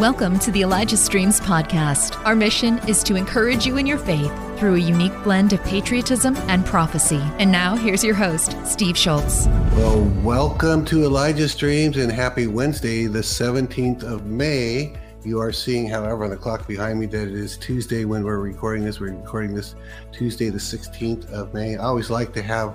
Welcome to the Elijah Streams podcast. Our mission is to encourage you in your faith through a unique blend of patriotism and prophecy. And now, here's your host, Steve Shultz. Well, welcome to Elijah Streams and happy Wednesday, the 17th of May. You are seeing, however, on the clock behind me that it is Tuesday when we're recording this. We're recording this Tuesday, the 16th of May. I always like to have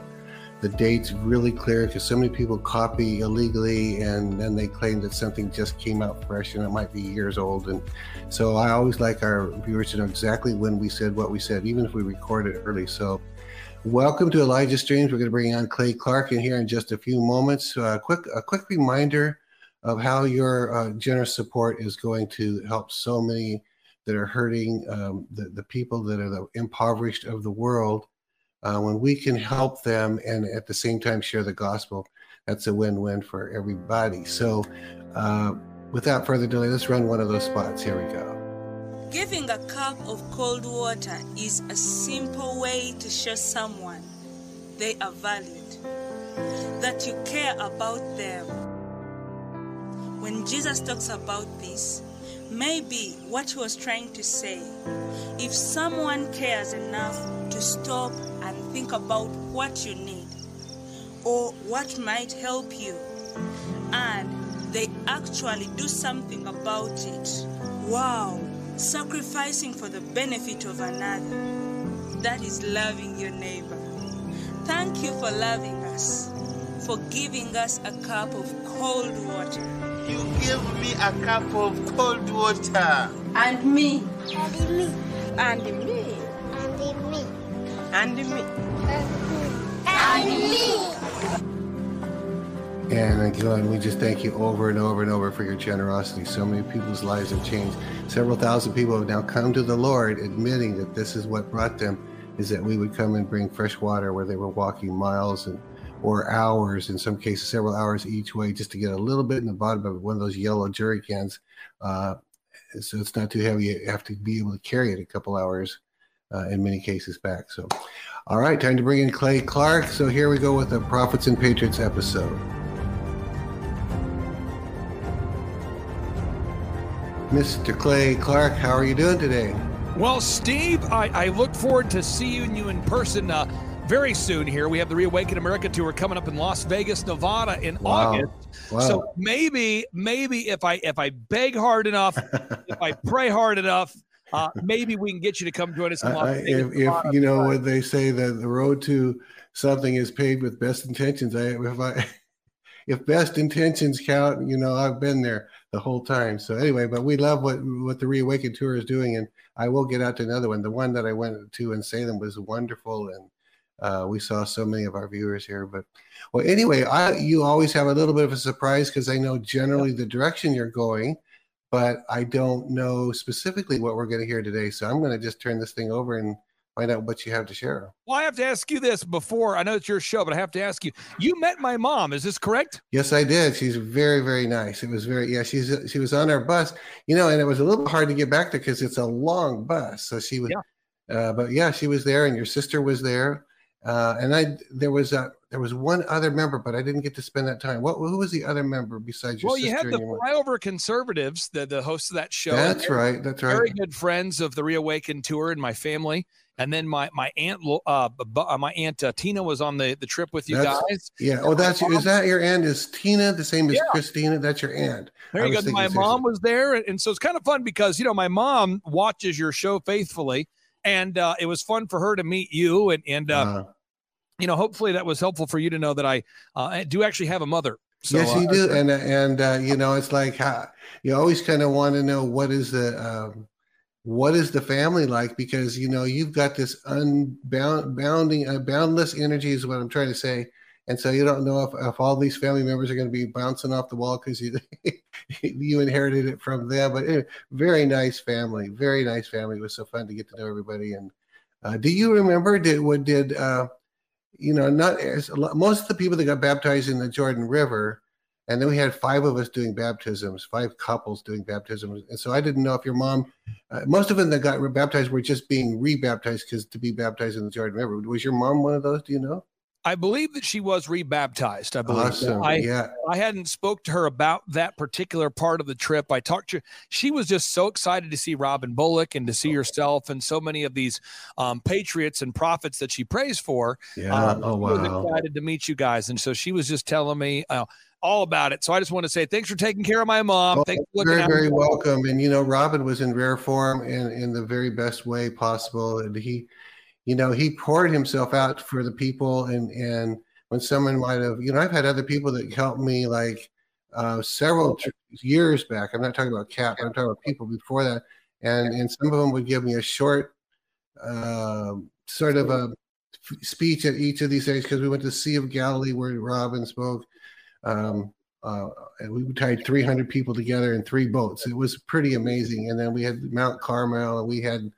the dates really clear because so many people copy illegally and then they claim that something just came out fresh and it might be years old. And so I always like our viewers to know exactly when we said what we said, even if we record it early. So welcome to Elijah Streams. We're going to bring on Clay Clark in here in just a few moments. Uh, quick, a quick reminder of how your uh, generous support is going to help so many that are hurting um, the, the people that are the impoverished of the world uh, when we can help them and at the same time share the gospel, that's a win-win for everybody. So, uh, without further delay, let's run one of those spots. Here we go. Giving a cup of cold water is a simple way to show someone they are valued, that you care about them. When Jesus talks about this, maybe what he was trying to say, if someone cares enough to stop and think about what you need or what might help you, and they actually do something about it. Wow, sacrificing for the benefit of another. That is loving your neighbor. Thank you for loving us, for giving us a cup of cold water. You give me a cup of cold water. And me. And me. And me. And me. And me. And me. And again, we just thank you over and over and over for your generosity. So many people's lives have changed. Several thousand people have now come to the Lord, admitting that this is what brought them, is that we would come and bring fresh water where they were walking miles and or hours, in some cases, several hours each way, just to get a little bit in the bottom of one of those yellow jerry cans. Uh, so it's not too heavy. You have to be able to carry it a couple hours uh, in many cases back. So, all right, time to bring in Clay Clark. So here we go with the Prophets and Patriots episode. Mr. Clay Clark, how are you doing today? Well, Steve, I, I look forward to seeing you in person uh, very soon here. We have the Reawaken America tour coming up in Las Vegas, Nevada in Wow. August. Wow. So maybe, maybe if I if I beg hard enough, if I pray hard enough, uh, maybe we can get you to come join us in Las I, Vegas. if, if you know what they say that the road to something is paved with best intentions, I if I if best intentions count, you know I've been there the whole time. So anyway, but we love what what the Reawaken tour is doing, and I will get out to another one. The one that I went to in Salem was wonderful, and uh, we saw so many of our viewers here. But well, anyway, I you always have a little bit of a surprise because I know generally the direction you're going, but I don't know specifically what we're going to hear today. So I'm going to just turn this thing over and find out what you have to share. well, I have to ask you this before. I know it's your show, but I have to ask you. You met my mom. Is this correct? Yes, I did. She's very, very nice. It was very, yeah. She's she was on our bus, you know, and it was a little hard to get back there because it's a long bus. So she was, uh, but yeah, she was there, and your sister was there, uh, and I there was a there was one other member, but I didn't get to spend that time. What who was the other member besides your Well, you had the? Flyover Conservatives, the the hosts of that show. That's they're right. That's right. Very good friends of the Reawaken tour and my family. And then my my aunt, uh, uh, my aunt uh, Tina was on the the trip with you That's- guys. Yeah. Oh, that's is that your aunt? Is Tina the same as Yeah. Christina? That's your aunt. There I you go. My mom was there, and so it's kind of fun because you know my mom watches your show faithfully, and uh, it was fun for her to meet you, and and uh, Uh, you know hopefully that was helpful for you to know that I uh, I do actually have a mother. So, yes, you uh, do, and and uh, you know, it's like how, you always kind of want to know what is the um, what is the family like because you know you've got this unbound bounding uh, boundless energy is what I'm trying to say, and so you don't know if, if all these family members are going to be bouncing off the wall because you you inherited it from them. But anyway, very nice family, very nice family. It was so fun to get to know everybody. And uh, do you remember did what did uh, you know not most of the people that got baptized in the Jordan River, and then we had five of us doing baptisms, five couples doing baptisms, and so I didn't know if your mom, uh, most of them that got baptized were just being rebaptized because to be baptized in the Jordan River. Was your mom one of those? Do you know? I believe that she was rebaptized. I believe. Awesome. I, yeah. I hadn't spoke to her about that particular part of the trip. I talked to her. She was just so excited to see Robin Bullock and to see herself and so many of these um, patriots and prophets that she prays for. Yeah. Um, oh, she was wow. excited to meet you guys, and so she was just telling me uh, all about it. So I just want to say thanks for taking care of my mom. Well, thanks for very, very welcome. And you know, Robin was in rare form and in the very best way possible. And he, you know, he poured himself out for the people. And and when someone might have, you know, I've had other people that helped me like uh, several tr- years back. I'm not talking about Cap. I'm talking about people before that. And and some of them would give me a short, uh, sort of a f- speech at each of these things because we went to Sea of Galilee where Robin spoke. Um, uh, and we tied 300 people together in three boats. It was pretty amazing. And then we had Mount Carmel, and we had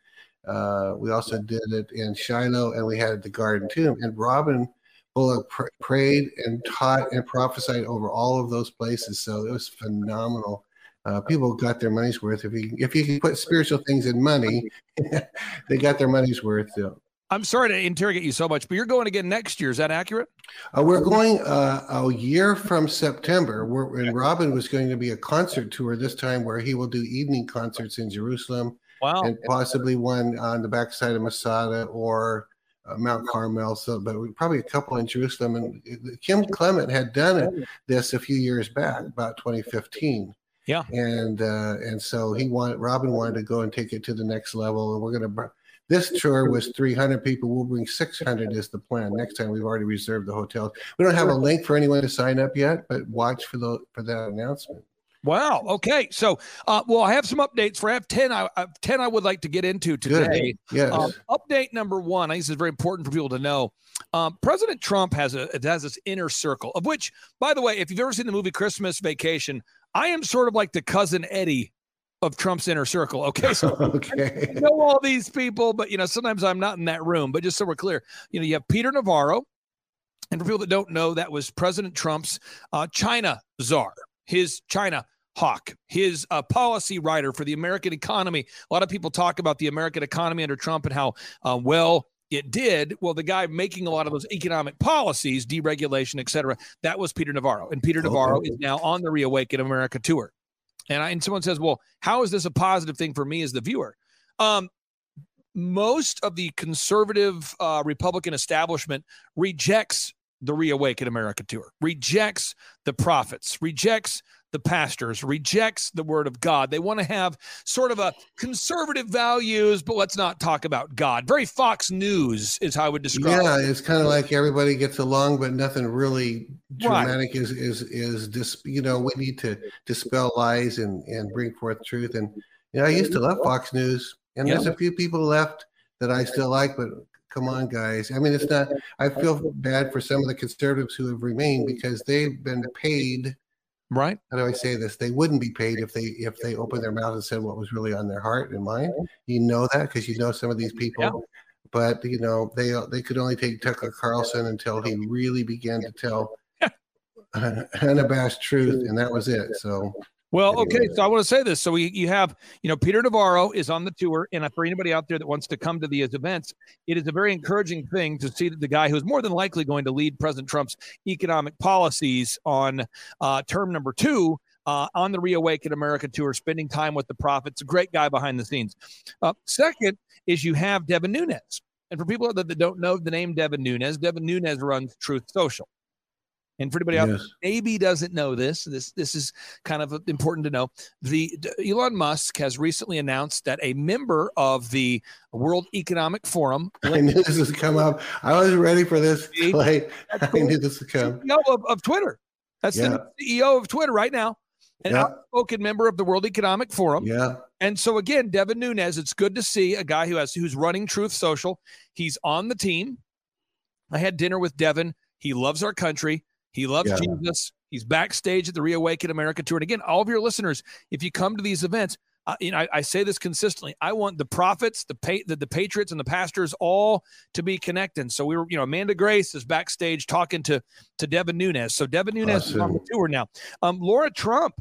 uh, we also did it in Shiloh, and we had the Garden Tomb. And Robin Bullock pr- prayed and taught and prophesied over all of those places. So it was phenomenal. Uh, people got their money's worth. If you if you can put spiritual things in money, they got their money's worth. So. I'm sorry to interrogate you so much, but you're going again next year. Is that accurate? Uh, we're going uh, a year from September. We're, and Robin was going to be a concert tour this time where he will do evening concerts in Jerusalem Wow. and possibly one on the backside of Masada or uh, Mount Carmel. So, but we, probably a couple in Jerusalem. And Kim Clement had done it, this a few years back, about 2015. Yeah. And uh, and so he wanted Robin wanted to go and take it to the next level. And we're gonna. br- This tour was 300 people. We'll bring 600 is the plan. Next time we've already reserved the hotels. We don't have a link for anyone to sign up yet, but watch for the for that announcement. Wow. Okay. So, uh, well, I have some updates for F10. I, I 10 I would like to get into today. Yes. Um, update number one, I think this is very important for people to know. Um, President Trump has a has this inner circle, of which, by the way, if you've ever seen the movie Christmas Vacation, I am sort of like the cousin Eddie of Trump's inner circle. Okay, so okay. I know all these people, but you know sometimes I'm not in that room. But just so we're clear, you know you have Peter Navarro, and for people that don't know, that was President Trump's uh, China czar, his China hawk, his uh, policy writer for the American economy. A lot of people talk about the American economy under Trump and how uh, well it did. Well, the guy making a lot of those economic policies, deregulation, et cetera, that was Peter Navarro. And Peter Navarro Okay. is now on the Reawaken America tour. And, I, and someone says, well, how is this a positive thing for me as the viewer? Um, most of the conservative uh, Republican establishment rejects the Reawaken America tour, rejects the prophets, rejects the pastors, rejects the word of God. They want to have sort of a conservative values, but let's not talk about God. Very Fox News is how I would describe Yeah, it. it's kind of like everybody gets along, but nothing really Right. dramatic is is is dis, you know we need to dispel lies and and bring forth truth. And you know, I used to love Fox News, and there's a few people left that I still like, but come on, guys. I mean, it's not. I feel bad for some of the conservatives who have remained because they've been paid. Right? How do I say this? They wouldn't be paid if they if they opened their mouth and said what was really on their heart and mind. You know that because you know some of these people Yeah. but you know they they could only take Tucker Carlson until he really began to tell unabashed truth, and that was it. So Well, okay. So I want to say this. So we, you have, you know, Peter Navarro is on the tour, and for anybody out there that wants to come to these events, it is a very encouraging thing to see that the guy who's more than likely going to lead President Trump's economic policies on uh, term number two. Uh, on the Reawaken America tour, spending time with the prophets, a great guy behind the scenes. Uh, second is you have Devin Nunes. And for people that, that don't know the name Devin Nunes, Devin Nunes runs Truth Social. And for anybody out yes, maybe doesn't know this, this this is kind of important to know. The Elon Musk has recently announced that a member of the World Economic Forum, I knew this would come up. I was ready for this. Clay. I knew this would come. CEO of, of Twitter, that's Yeah. the CEO of Twitter right now, an Yeah. outspoken member of the World Economic Forum. Yeah, And so again, Devin Nunes, it's good to see a guy who has who's running Truth Social. He's on the team. I had dinner with Devin. He loves our country. He loves Yeah. Jesus. He's backstage at the Reawaken America tour. And again, all of your listeners, if you come to these events, you know, I, I say this consistently. I want the prophets, the, pa- the the patriots, and the pastors all to be connected. So we were, you know, Amanda Grace is backstage talking to to Devin Nunes. So Devin Nunes is on the tour now. Um, Laura Trump,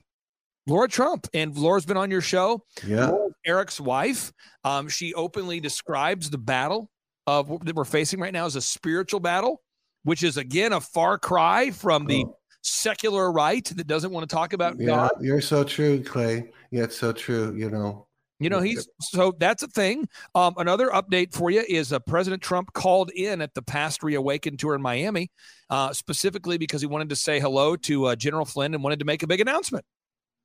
Laura Trump, and Laura's been on your show. yeah. Laura's Eric's wife. Um, she openly describes the battle of that we're facing right now as a spiritual battle which is again a far cry from the Oh. secular right that doesn't want to talk about Yeah, God. you're so true, Clay. Yeah, it's so true. You know, You know, he's so that's a thing. Um, another update for you is uh, President Trump called in at the past Reawaken tour in Miami, uh, specifically because he wanted to say hello to uh, General Flynn and wanted to make a big announcement.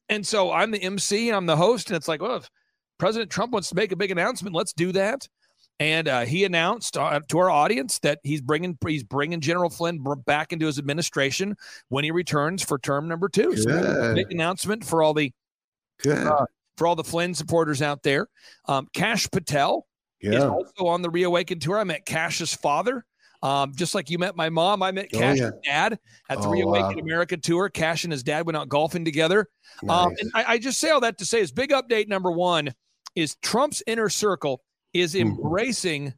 And so I'm the MC and I'm the host, and it's like, well, if President Trump wants to make a big announcement, let's do that. And uh, he announced uh, to our audience that he's bringing he's bringing General Flynn back into his administration when he returns for term number two. So that was a Good. big announcement for all the good. Uh, for all the Flynn supporters out there. Um, Kash Patel is also on the Reawaken tour. I met Kash's father. Um, just like you met my mom, I met Oh, Kash's yeah. dad at the Oh, Reawaken wow. America tour. Kash and his dad went out golfing together. Um, and I, I just say all that to say is big update number one is Trump's inner circle is Mhm. embracing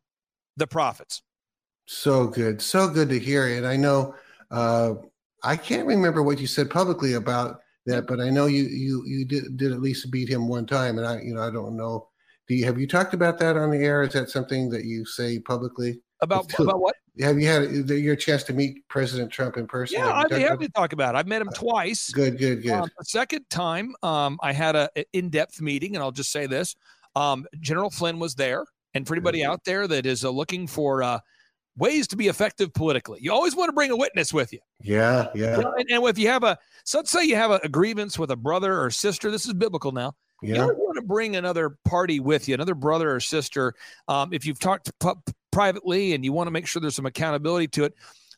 the prophets. So good. So good to hear. And I know uh I can't remember what you said publicly about that, but I know you you you did did at least beat him one time. And I you know, I don't know. Do you have you talked about that on the air? Is that something that you say publicly? About too- about what? Have you had uh, your chance to meet President Trump in person? Yeah, Have I'd be happy to talk about it. I've met him twice. Good, good, good. Um, the second time, um, I had a, a in-depth meeting, and I'll just say this: um, General Flynn was there, and for anybody Mhm. out there that is uh, looking for uh, ways to be effective politically, you always want to bring a witness with you. yeah, yeah, You and, and if you have a, so let's say you have a, a grievance with a brother or sister, this is biblical now. You yeah. always want to bring another party with you, another brother or sister. Um, if you've talked pu- privately and you want to make sure there's some accountability to it.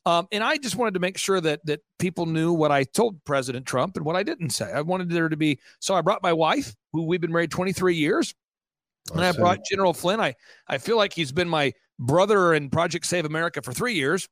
Um, and I just wanted to make sure that that people knew what I told President Trump and what I didn't say. I wanted there to be. So I brought my wife, who we've been married 23 years, and I brought General Flynn. I I feel like he's been my brother in Project Save America for three years.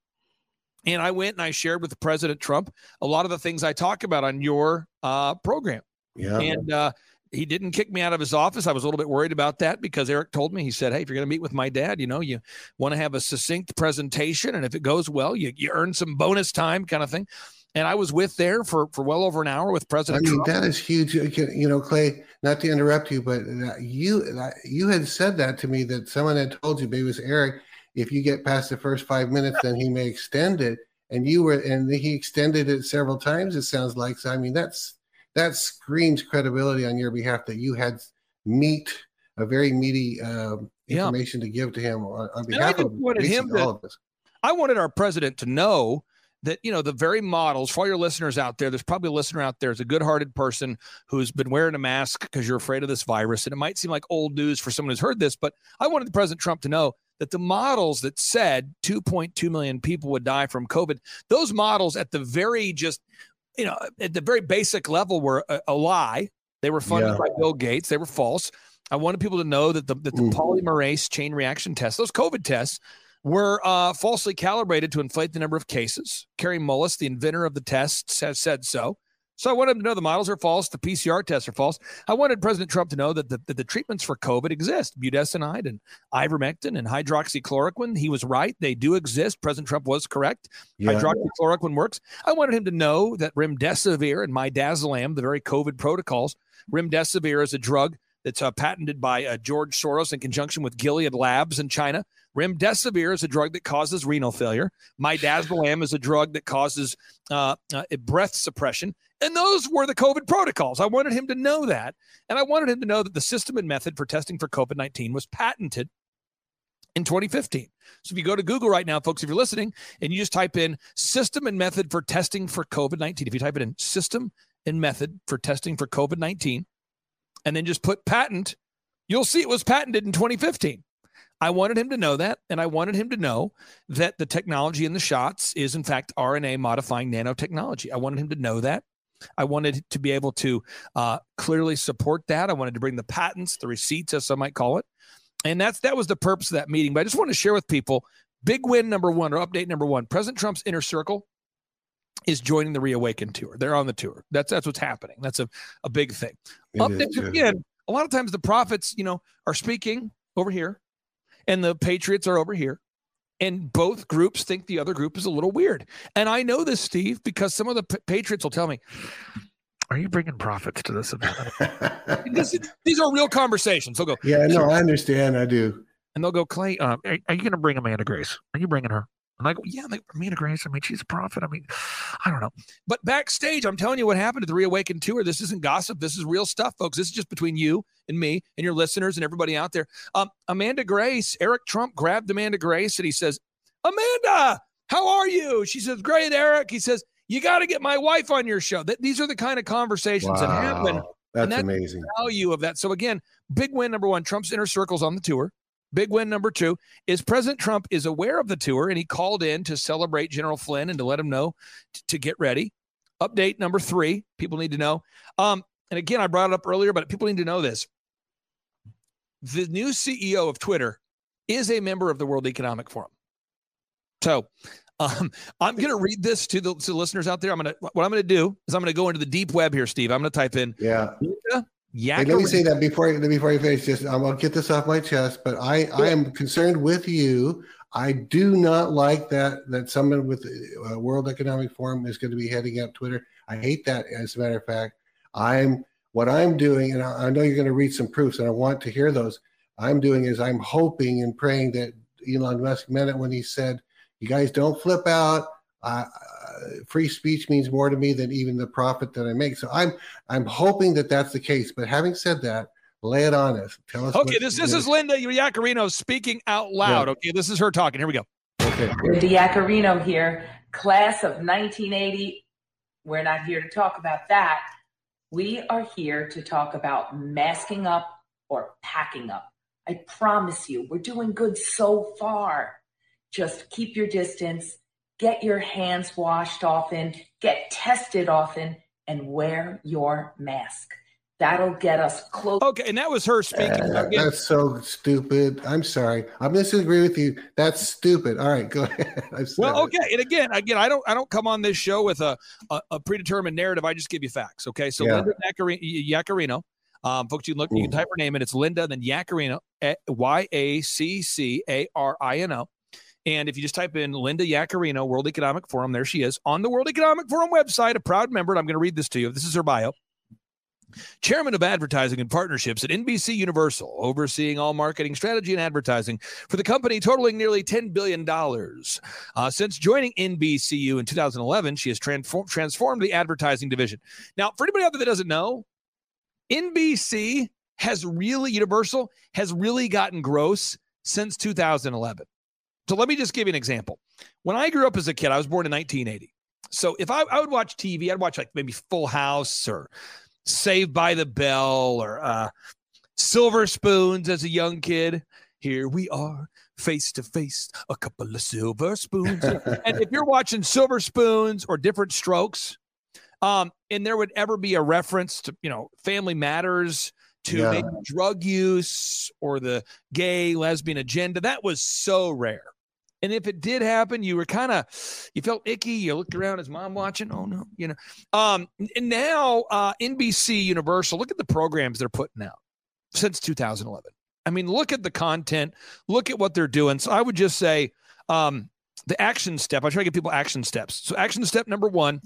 And I went and I shared with President Trump a lot of the things I talk about on your uh, program yeah. and uh, he didn't kick me out of his office. I was a little bit worried about that because Eric told me he said, "Hey, if you're going to meet with my dad, you know, you want to have a succinct presentation, and if it goes well, you you earn some bonus time, kind of thing." And I was with there for for well over an hour with President I mean, Trump. that is huge. You you know, Clay, not to interrupt you, but you you had said that to me that someone had told you, maybe it was Eric, if you get past the first five minutes, then he may extend it. And you were, and he extended it several times. It sounds like. So, I mean, that's that screams credibility on your behalf that you had meat, a very meaty um, Yeah. information to give to him on, on behalf of him all of us. I wanted our president to know that you know the very models for all your listeners out there. There's probably a listener out there, is a good-hearted person who's been wearing a mask because you're afraid of this virus, and it might seem like old news for someone who's heard this, but I wanted President Trump to know that the models that said 2.2 million people would die from COVID, those models at the very just you know at the very basic level were a, a lie. They were funded Yeah. by Bill Gates. They were false. I wanted people to know that the that the Mhm. polymerase chain reaction tests, those COVID tests, were uh, falsely calibrated to inflate the number of cases. Kary Mullis, the inventor of the tests, has said so. So I wanted him to know the models are false, the PCR tests are false. I wanted President Trump to know that the, that the treatments for COVID exist, budesonide and ivermectin and hydroxychloroquine. He was right; they do exist. President Trump was correct. Yeah. Hydroxychloroquine works. I wanted him to know that remdesivir and midazolam, the very COVID protocols, remdesivir is a drug that's uh, patented by uh, George Soros in conjunction with Gilead Labs in China. Remdesivir is a drug that causes renal failure. Midazolam is a drug that causes uh, uh, breath suppression. And those were the COVID protocols. I wanted him to know that. And I wanted him to know that the system and method for testing for COVID 19 was patented in 2015. So if you go to Google right now, folks, if you're listening and you just type in system and method for testing for COVID 19, if you type it in system and method for testing for COVID 19, and then just put patent, you'll see it was patented in 2015. I wanted him to know that, and I wanted him to know that the technology in the shots is, in fact, RNA modifying nanotechnology. I wanted him to know that. I wanted to be able to uh, clearly support that. I wanted to bring the patents, the receipts, as some might call it, and that's that was the purpose of that meeting. But I just want to share with people big win number one or update number one. President Trump's inner circle is joining the Reawaken tour. They're on the tour. That's that's what's happening. That's a, a big thing. It is, Updates yeah. again. A lot of times the prophets, you know, are speaking over here, and the patriots are over here, and both groups think the other group is a little weird. And I know this, Steve, because some of the pa- patriots will tell me, "Are you bringing prophets to this event?" This is- these are real conversations. They'll go, yeah, no, I understand. I do. and they'll go, Clay, uh, are, are you going to bring Amanda Grace? Are you bringing her? And I go, yeah, like Amanda Grace. I mean, she's a prophet. I mean, I don't know. But backstage, I'm telling you what happened at the Reawaken tour. This isn't gossip. This is real stuff, folks. This is just between you and me and your listeners and everybody out there. Um, Amanda Grace, Eric Trump grabbed Amanda Grace and he says, Amanda, how are you? She says, Great, Eric. He says, You got to get my wife on your show. That these are the kind of conversations wow, that happen. That's, that's amazing. value of that. So again, big win number one. Trump's inner circles on the tour. Big win number two is President Trump is aware of the tour and he called in to celebrate General Flynn and to let him know t- to get ready. Update number three, people need to know. Um, and again, I brought it up earlier, but people need to know this. The new CEO of Twitter is a member of the World Economic Forum. So um, I'm going to read this to the, to listeners out there. I'm going to what I'm going to do is I'm going to go into the deep web here, Steve. I'm going to type in yeah yeah. Hey, let me say that before before you finish. Just I'm gonna get this off my chest, but I I am concerned with you. I do not like that that someone with uh, World Economic Forum is going to be heading up Twitter. I hate that. As a matter of fact, I'm what I'm doing, and I, I know you're going to read some proofs, and I want to hear those. I'm doing is I'm hoping and praying that Elon Musk meant it when he said, "You guys don't flip out. Uh, free speech means more to me than even the profit that I make. So I'm I'm hoping that that's the case. But having said that, lay it on us. Tell us. Okay, this this is Linda Yaccarino speaking out loud. Yeah. Okay, this is her talking. Here we go. Okay. Linda Yaccarino here, class of 1980. We're not here to talk about that. We are here to talk about masking up or packing up. I promise you, we're doing good so far. Just keep your distance get your hands washed often, get tested often, and wear your mask. That'll get us close. Okay, and that was her speaking. Uh, that's so stupid. I'm sorry. I'm disagree with you. That's stupid. All right, go ahead. well, okay, and again, again, I don't, I don't come on this show with a, a, a predetermined narrative. I just give you facts. Okay, so yeah. Linda Yaccarino, um, folks, you can look, Ooh. you can type her name and It's Linda, then Yaccarino, Y A C C A R I N O. And if you just type in Linda Yaccarino, World Economic Forum, there she is on the World Economic Forum website, a proud member. And I'm going to read this to you. This is her bio. Chairman of Advertising and Partnerships at NBC Universal, overseeing all marketing strategy and advertising for the company, totaling nearly $10 billion. Uh, since joining NBCU in 2011, she has transform- transformed the advertising division. Now, for anybody out there that doesn't know, NBC has really, Universal has really gotten gross since 2011. So let me just give you an example. When I grew up as a kid, I was born in 1980. So if I, I would watch TV, I'd watch like maybe Full House or Saved by the Bell or uh, Silver Spoons as a young kid. Here we are, face to face, a couple of silver spoons. and if you're watching Silver Spoons or Diff'rent Strokes, um, and there would ever be a reference to, you know, Family Matters to yeah. maybe drug use or the gay lesbian agenda, that was so rare. And if it did happen, you were kind of you felt icky. You looked around, his mom watching. Oh no, you know. Um, and now uh, NBC Universal, look at the programs they're putting out since 2011. I mean, look at the content. Look at what they're doing. So I would just say um, the action step. I try to give people action steps. So action step number one: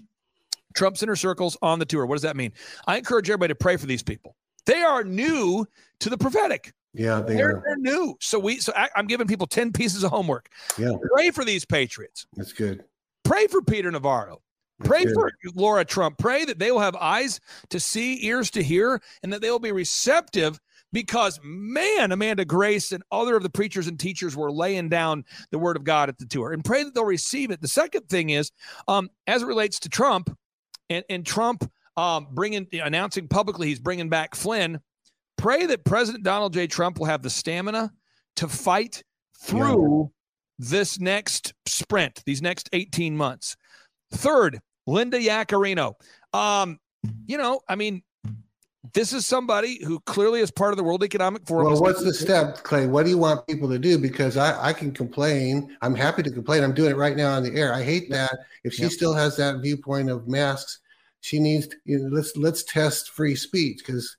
Trump's inner circles on the tour. What does that mean? I encourage everybody to pray for these people. They are new to the prophetic. Yeah, they are they're new. So we so I, am giving people 10 pieces of homework. Yeah. Pray for these Patriots. That's good. Pray for Peter Navarro. Pray for Laura Trump. Pray that they will have eyes to see, ears to hear, and that they will be receptive because man, Amanda Grace and other of the preachers and teachers were laying down the word of God at the tour and pray that they'll receive it. The second thing is, um, as it relates to Trump and, and Trump um, bringing, announcing publicly he's bringing back Flynn, pray that President Donald J. Trump will have the stamina to fight through yeah. this next sprint, these next 18 months. Third, Linda Yaccarino. Um, you know, I mean, this is somebody who clearly is part of the World Economic Forum. Well, what's the step, Clay? What do you want people to do? Because I, I can complain. I'm happy to complain. I'm doing it right now on the air. I hate that. If she still has that viewpoint of masks, she needs. You know, let's let's test free speech because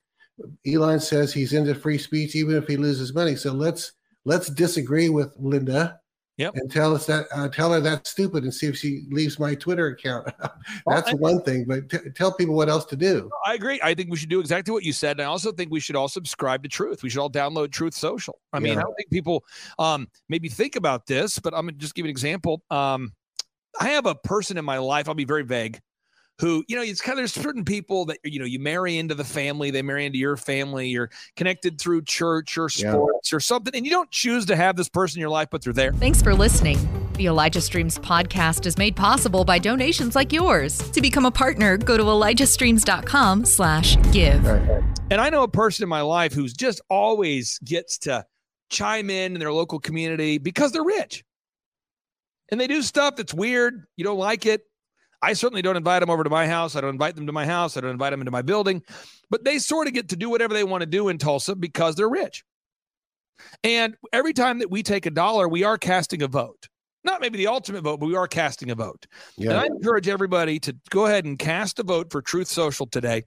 Elon says he's into free speech even if he loses money. So let's let's disagree with Linda Yep. and tell us that uh, tell her that's stupid and see if she leaves my Twitter account. that's I- one thing, but t- tell people what else to do. I agree. I think we should do exactly what you said. And I also think we should all subscribe to Truth. We should all download Truth Social. I mean, Yeah. I don't think people um, maybe think about this, but I'm to just give an example. Um, I have a person in my life, I'll be very vague, who, you know, it's kind of there's certain people that, you know, you marry into the family, they marry into your family, you're connected through church or Yeah. sports or something, and you don't choose to have this person in your life, but they're there. Thanks for listening. The Elijah Streams podcast is made possible by donations like yours. To become a partner, go to elijahstreams.com slash give. And I know a person in my life who's just always gets to chime in in their local community because they're rich. And they do stuff that's weird. You don't like it. I certainly don't invite them over to my house. I don't invite them to my house. I don't invite them into my building. But they sort of get to do whatever they want to do in Tulsa because they're rich. And every time that we take a dollar, we are casting a vote. Not maybe the ultimate vote, but we are casting a vote. And Yeah. I encourage everybody to go ahead and cast a vote for Truth Social today.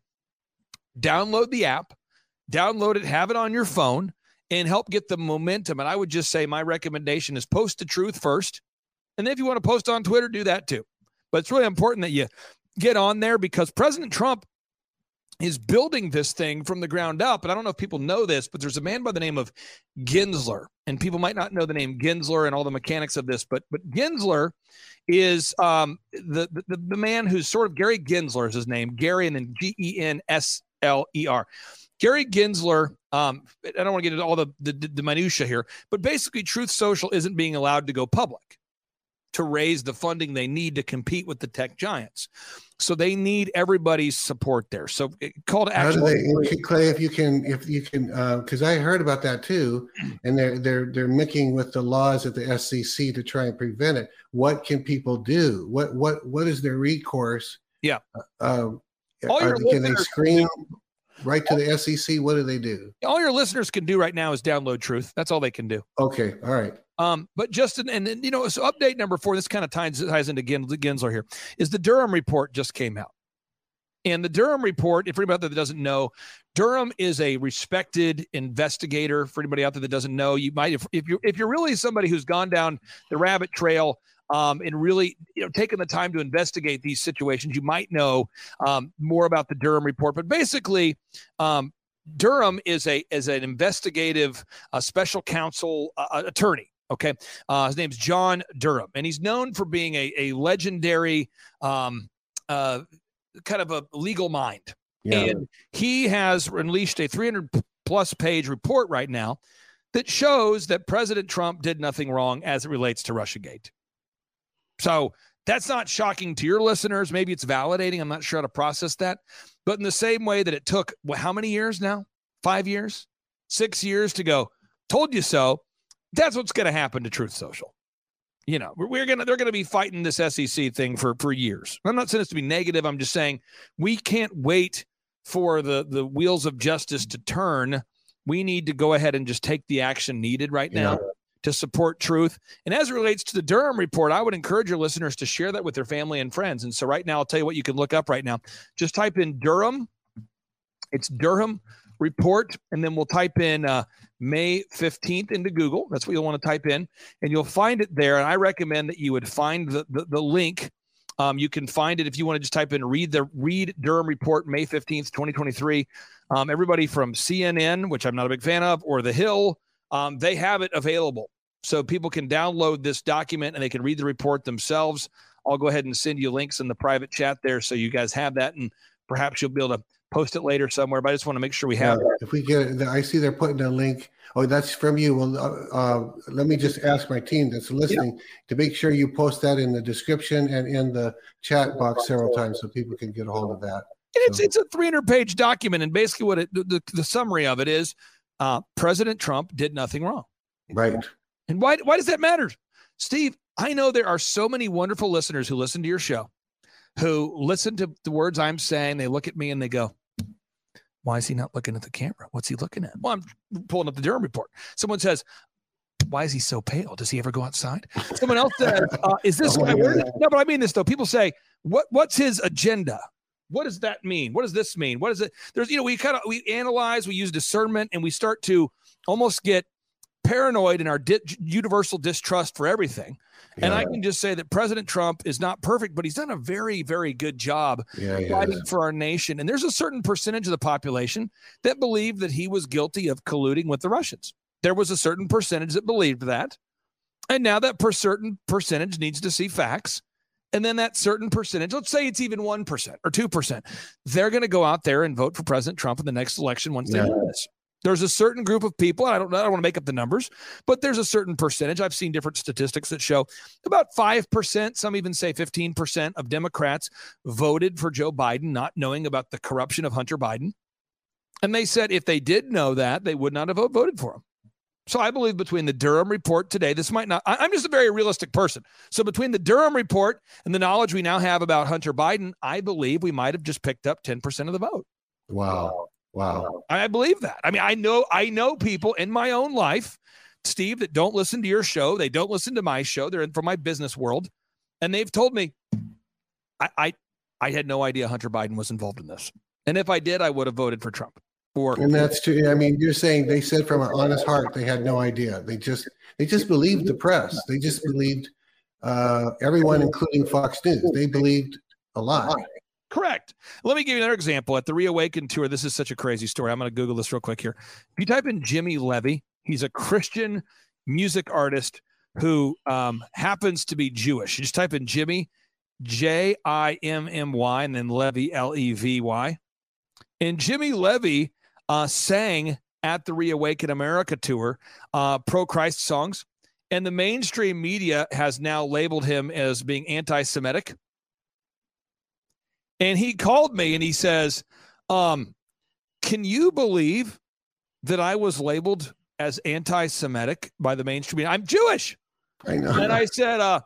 Download the app, download it, have it on your phone, and help get the momentum. And I would just say my recommendation is post the truth first. And then if you want to post on Twitter, do that too. But it's really important that you get on there because President Trump is building this thing from the ground up. And I don't know if people know this, but there's a man by the name of Gensler, and people might not know the name Gensler and all the mechanics of this, but but Gensler is um, the, the the man who's sort of Gary Gensler is his name, Gary, and then G E N S L E R. Gary Gensler. Um, I don't want to get into all the, the the minutia here, but basically, Truth Social isn't being allowed to go public to raise the funding they need to compete with the tech giants. So they need everybody's support there. So eh, call to action. they, Clay? If you can, if you can, because I heard about that too, and they're they're they're making with the laws at the SEC to try and prevent it. What can people do? What what what is their recourse? Yeah. Um, All your are- can they scream right to the SEC? What do they do? all your listeners can do right now is download truth. That's all they can do. Okay, all right. Um, but Justin, and, you know, so update number four, this kind of ties, ties into Gensler here, is the Durham report just came out. And the Durham report, if anybody out there that doesn't know, Durham is a respected investigator. For anybody out there that doesn't know, you might if, if you're if you're really somebody who's gone down the rabbit trail um, and really you know taken the time to investigate these situations, you might know um, more about the Durham report. But basically, um, Durham is a is an investigative uh, special counsel uh, attorney. Okay, uh, his name's John Durham, and he's known for being a a legendary um, uh, kind of a legal mind. Yeah. And he has unleashed a 300 plus page report right now that shows that President Trump did nothing wrong as it relates to Russiagate. So that's not shocking to your listeners. Maybe it's validating. I'm not sure how to process that. But in the same way that it took wh- how many years now? Five years? Six years to go, told you so. That's what's going to happen to Truth Social. You know, we're, gonna they're gonna be fighting this SEC thing for for years. I'm not saying this to be negative. I'm just saying we can't wait for the the wheels of justice to turn. We need to go ahead and just take the action needed right now Yeah. to support truth. And as it relates to the Durham report, I would encourage your listeners to share that with their family and friends. And so right now, I'll tell you what you can look up right now. Just type in Durham. It's Durham report, and then we'll type in uh, May 15th into Google. That's what you'll want to type in, and you'll find it there. And I recommend that you would find the, the, the link. Um, you can find it if you want to just type in read the read Durham report May 15th, 2023. Um, everybody from CNN, which I'm not a big fan of, or The Hill, um, they have it available. So people can download this document and they can read the report themselves. I'll go ahead and send you links in the private chat there so you guys have that and perhaps you'll be able to post it later somewhere. But I just want to make sure we have Yeah, if we get it, I see they're putting a link. Oh, that's from you. Well, uh, uh, let me just ask my team that's listening to make sure you post that in the description and in the chat box several times so people can get a hold of that. And it's So- it's a 300 page document, and basically what it the, the, the summary of it is, uh, President Trump did nothing wrong. Right. And why why does that matter, Steve? I know there are so many wonderful listeners who listen to your show, who listen to the words I'm saying. They look at me and they go, "Why is he not looking at the camera? What's he looking at?" Well, I'm pulling up the Durham report. Someone says. Why is he so pale? Does he ever go outside? Someone else says, uh, "Is this Oh guy?" where- God. No, but I mean this though. People say, "What? What's his agenda?" what does that mean? What does this mean? What is it? There's, you know, we kind of we analyze, we use discernment, and we start to almost get paranoid and our di- universal distrust for everything. And I can just say that President Trump is not perfect, but he's done a very, very good job Yeah, fighting for our nation. And there's a certain percentage of the population that believed that he was guilty of colluding with the Russians. There was a certain percentage that believed that. And now that per certain percentage needs to see facts. And then that certain percentage, let's say it's even 1% or 2%, they're going to go out there and vote for President Trump in the next election once Yeah. they win this. There's a certain group of people, and I don't, I don't want to make up the numbers, but there's a certain percentage. I've seen different statistics that show about 5%, some even say 15% of Democrats voted for Joe Biden, not knowing about the corruption of Hunter Biden. And they said if they did know that, they would not have voted for him. So I believe between the Durham report today, this might not, I- I'm just a very realistic person. So between the Durham report and the knowledge we now have about Hunter Biden, I believe we might have just picked up 10% of the vote. Wow. Wow. I believe that. I mean, I know I know people in my own life, Steve, that don't listen to your show. They don't listen to my show. They're in from my business world, and they've told me, I I, I had no idea Hunter Biden was involved in this, and if I did, I would have voted for Trump. Or And that's true. I mean, you're saying they said from an honest heart they had no idea. They just they just believed the press. They just believed uh, everyone, including Fox News. They believed a lie. Correct. Let me give you another example. At the Reawaken tour, this is such a crazy story. I'm going to Google this real quick here. If you type in Jimmy Levy, he's a Christian music artist who um, happens to be Jewish. You just type in Jimmy, J I M M Y, and then Levy, L E V Y. And Jimmy Levy uh, sang at the Reawaken America tour uh, pro Christ songs. And the mainstream media has now labeled him as being anti Semitic. And he called me and he says, um, Can you believe that I was labeled as anti Semitic by the mainstream? I'm Jewish. I know. And I said, uh,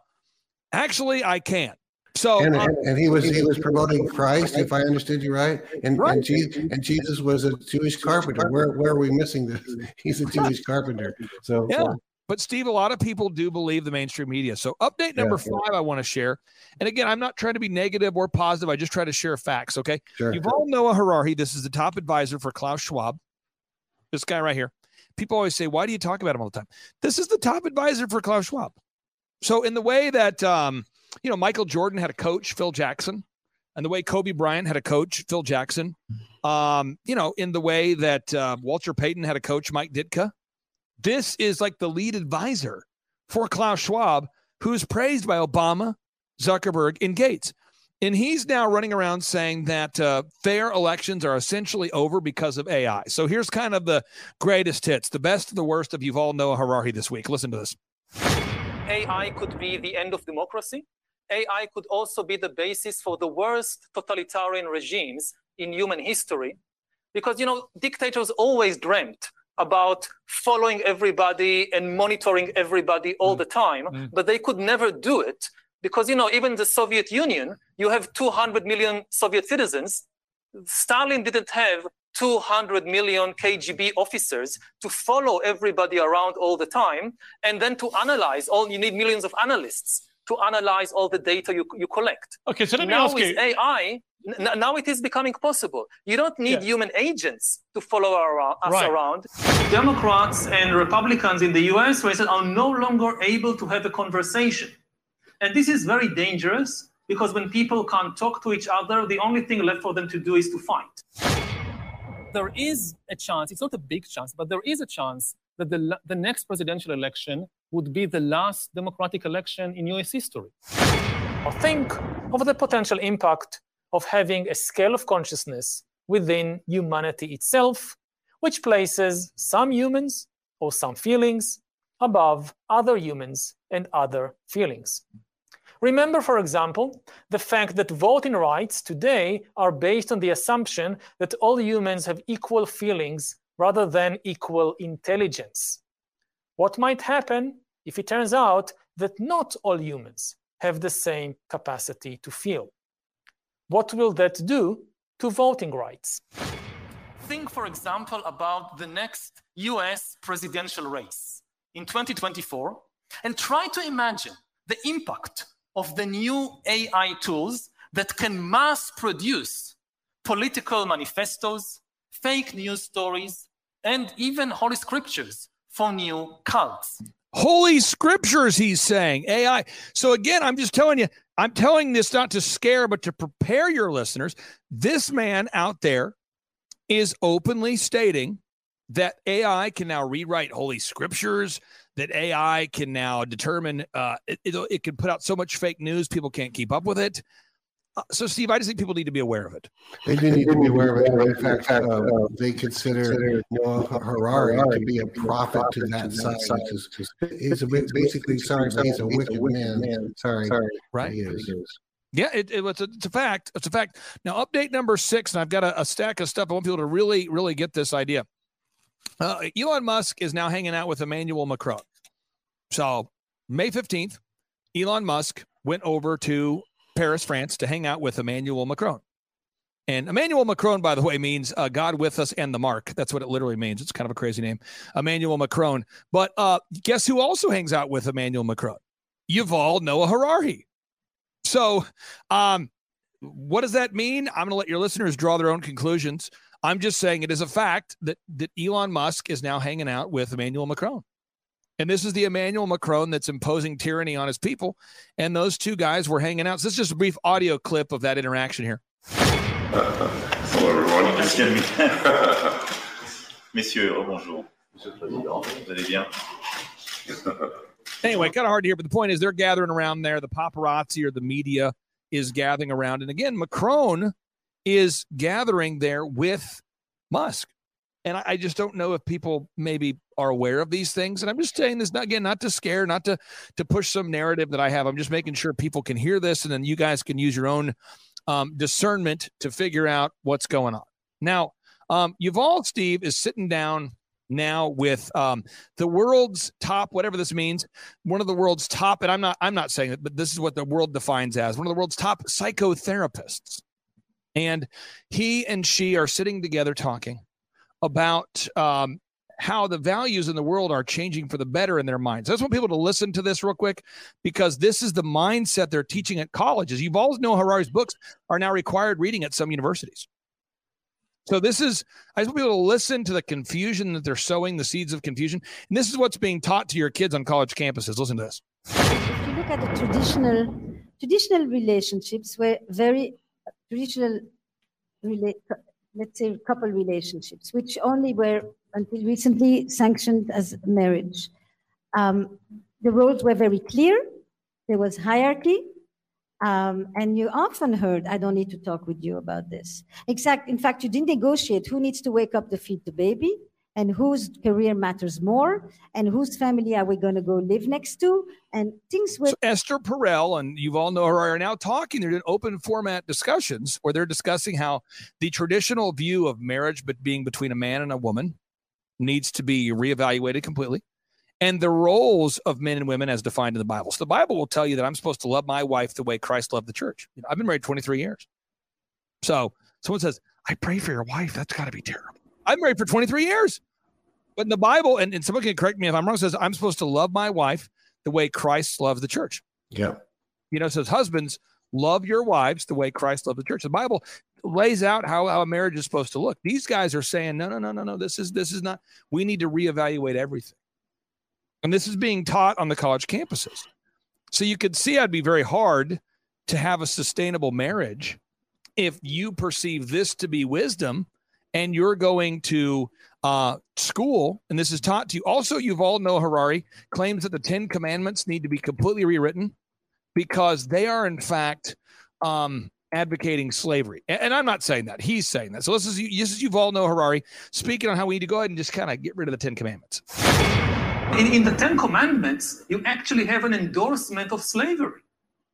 Actually, I can't. So, and, and, and he was he was promoting Christ, if I understood you right. And Right. and, Jesus, and Jesus was a Jewish carpenter. Where where are we missing this? He's a Jewish carpenter. So Yeah. But Steve, a lot of people do believe the mainstream media. So update number Yeah, five, I want to share. And again, I'm not trying to be negative or positive. I just try to share facts. Okay. sure. Yuval Noah Harari. This is the top advisor for Klaus Schwab. This guy right here. People always say, "Why do you talk about him all the time?" This is the top advisor for Klaus Schwab. So, in the way that um, you know, Michael Jordan had a coach, Phil Jackson, and the way Kobe Bryant had a coach, Phil Jackson, um, you know, in the way that uh, Walter Payton had a coach, Mike Ditka, this is like the lead advisor for Klaus Schwab, who's praised by Obama, Zuckerberg, and Gates. And he's now running around saying that uh, fair elections are essentially over because of AI. So here's kind of the greatest hits, the best of the worst of Yuval Noah Harari this week. Listen to this. AI could be the end of democracy. AI could also be the basis for the worst totalitarian regimes in human history. Because, you know, dictators always dreamt about following everybody and monitoring everybody all mm. the time, mm. but they could never do it because, you know, even the Soviet Union, you have 200 million Soviet citizens. Stalin didn't have 200 million KGB officers to follow everybody around all the time and then to analyze all you need millions of analysts to analyze all the data you, you collect Okay, so let me now ask with you. ai n- now it is becoming possible you don't need Yeah. human agents to follow our, us Right. around democrats and republicans in the us for instance, are no longer able to have a conversation and this is very dangerous because when people can't talk to each other the only thing left for them to do is to fight there is a chance, it's not a big chance, but there is a chance that the, the next presidential election would be the last democratic election in US history. Or think of the potential impact of having a scale of consciousness within humanity itself, which places some humans or some feelings above other humans and other feelings. Remember, for example, the fact that voting rights today are based on the assumption that all humans have equal feelings rather than equal intelligence. What might happen if it turns out that not all humans have the same capacity to feel? What will that do to voting rights? Think, for example, about the next US presidential race in 2024 and try to imagine the impact of the new AI tools that can mass produce political manifestos, fake news stories, and even holy scriptures for new cults. Holy scriptures, he's saying. AI. So again, I'm just telling you, I'm telling this not to scare, but to prepare your listeners. This man out there is openly stating that AI can now rewrite holy scriptures, that AI can now determine uh, it, it, it can put out so much fake news, people can't keep up with it. Uh, so, Steve, I just think people need to be aware of it. They do need to be aware of it. In fact, uh, they consider Noah Harari to be a prophet to that side. He's a, basically, sorry, he's a wicked man. Sorry, right? He is. Yeah, it, it, it's, a, it's a fact. It's a fact. Now, update number six, and I've got a, a stack of stuff. I want people to really, really get this idea. Uh, Elon Musk is now hanging out with Emmanuel Macron. So, May 15th, Elon Musk went over to Paris, France, to hang out with Emmanuel Macron. And Emmanuel Macron, by the way, means uh, God with us and the mark. That's what it literally means. It's kind of a crazy name, Emmanuel Macron. But uh, guess who also hangs out with Emmanuel Macron? Yuval Noah Harari. So, um, what does that mean? I'm going to let your listeners draw their own conclusions. I'm just saying it is a fact that that Elon Musk is now hanging out with Emmanuel Macron. And this is the Emmanuel Macron that's imposing tyranny on his people. And those two guys were hanging out. So this is just a brief audio clip of that interaction here. Uh, hello, everyone. Messieurs, oh, bonjour. Monsieur le Président, vous allez bien? anyway, kind of hard to hear, but the point is they're gathering around there. The paparazzi or the media is gathering around. And again, Macron is gathering there with Musk. And I, I just don't know if people maybe are aware of these things. And I'm just saying this not, again, not to scare, not to to push some narrative that I have. I'm just making sure people can hear this, and then you guys can use your own um, discernment to figure out what's going on. Now, um, Yuval Steve is sitting down now with um, the world's top, whatever this means, one of the world's top, and I'm not I'm not saying it, but this is what the world defines as one of the world's top psychotherapists. And he and she are sitting together talking about um, how the values in the world are changing for the better in their minds. I just want people to listen to this real quick because this is the mindset they're teaching at colleges. Yuval Noah Harari's books are now required reading at some universities. So this is I just want people to listen to the confusion that they're sowing, the seeds of confusion. And this is what's being taught to your kids on college campuses. Listen to this. If you look at the traditional traditional relationships were very traditional let's say couple relationships, which only were until recently sanctioned as marriage. Um, the roles were very clear. There was hierarchy. Um, and you often heard, I don't need to talk with you about this. Exact. In fact, you didn't negotiate who needs to wake up to feed the baby and whose career matters more and whose family are we going to go live next to and things with so esther perel and Yuval Noah Harari are now talking they're doing open format discussions where they're discussing how the traditional view of marriage but being between a man and a woman needs to be reevaluated completely and the roles of men and women as defined in the bible. So the bible will tell you that i'm supposed to love my wife the way christ loved the church. You know, i've been married 23 years. So someone says i pray for your wife. That's got to be terrible I'm married for 23 years. But in the Bible, and, and someone can correct me if I'm wrong, says I'm supposed to love my wife the way Christ loved the church. Yeah. You know, says husbands, love your wives the way Christ loved the church. The Bible lays out how, how a marriage is supposed to look. These guys are saying, no, no, no, no, no. This is this is not, we need to reevaluate everything. And this is being taught on the college campuses. So you could see I'd be very hard to have a sustainable marriage if you perceive this to be wisdom and you're going to uh, school, and this is taught to you. Also, Yuval Noah Harari claims that the Ten Commandments need to be completely rewritten because they are, in fact, um, advocating slavery. And, and, I'm not saying that; he's saying that. So this is this is Yuval Noah Harari speaking on how we need to go ahead and just kind of get rid of the Ten Commandments. In, in the Ten Commandments, you actually have an endorsement of slavery.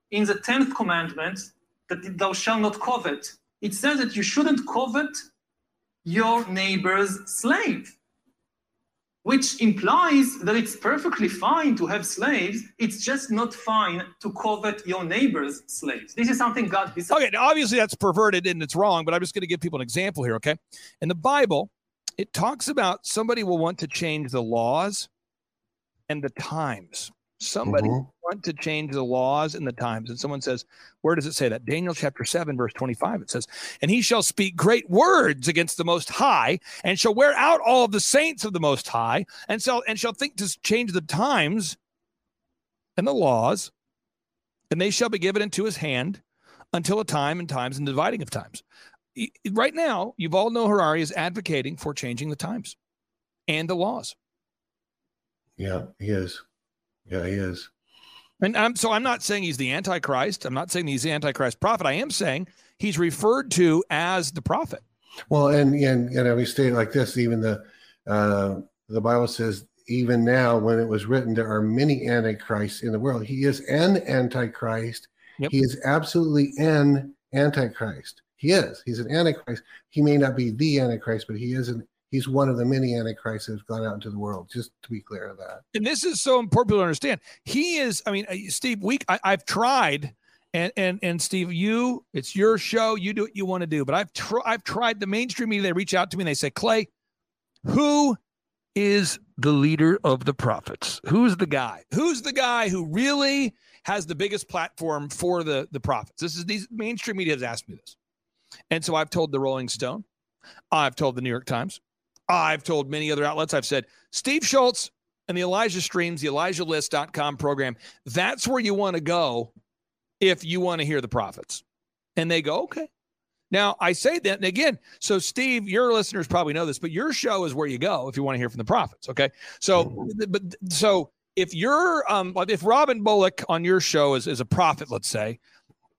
In the Tenth Commandment, that thou shalt not covet, it says that you shouldn't covet your neighbor's slave, which implies that it's perfectly fine to have slaves. It's just not fine to covet your neighbor's slaves. This is something God. This okay, obviously that's perverted and it's wrong, but I'm just going to give people an example here. Okay, in the Bible, it talks about somebody will want to change the laws and the times. Somebody Mhm. want to change the laws and the times. And someone says, Where does it say that? Daniel chapter 7, verse 25. It says, And he shall speak great words against the most high, and shall wear out all of the saints of the most high, and shall and shall think to change the times and the laws, and they shall be given into his hand until a time and times and dividing of times. Right now, Yuval Noah Harari is advocating for changing the times and the laws. Yeah, he is. Yeah, he is. And I'm so I'm not saying he's the Antichrist. I'm not saying he's the Antichrist prophet. I am saying he's referred to as the prophet. Well, and and and I state it like this: even the uh, the Bible says, even now, when it was written, there are many antichrists in the world. He is an antichrist. He is absolutely an antichrist. He is. He's an antichrist. He may not be the antichrist, but he is an. He's one of the many antichrists that have gone out into the world. Just to be clear of that. And this is so important to understand. He is. I mean, uh, Steve. We I, I've tried. And and and Steve, you it's your show. You do what you want to do. But I've tr- I've tried the mainstream media. They reach out to me and they say, Clay, who is the leader of the prophets? Who's the guy? Who's the guy who really has the biggest platform for the the prophets? This is these mainstream media has asked me this, and so I've told the Rolling Stone, I've told the New York Times, I've told many other outlets. I've said Steve Shultz and the Elijah Streams, the ElijahList.com program. That's where you want to go if you want to hear the prophets. And they go, okay. Now I say that and again. So Steve, your listeners probably know this, but your show is where you go if you want to hear from the prophets. Okay. So, but so if you're, um, if Robin Bullock on your show is, is a prophet, let's say,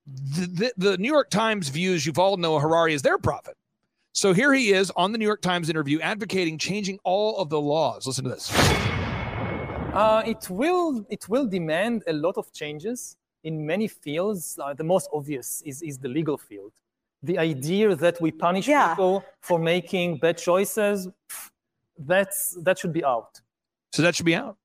the, the, the New York Times views Yuval Noah Harari as their prophet. So here he is on the New York Times interview advocating changing all of the laws. Listen to this. Uh, it will it will demand a lot of changes in many fields. Uh, the most obvious is, is the legal field. The idea that we punish people for making bad choices, that's that should be out. So that should be out.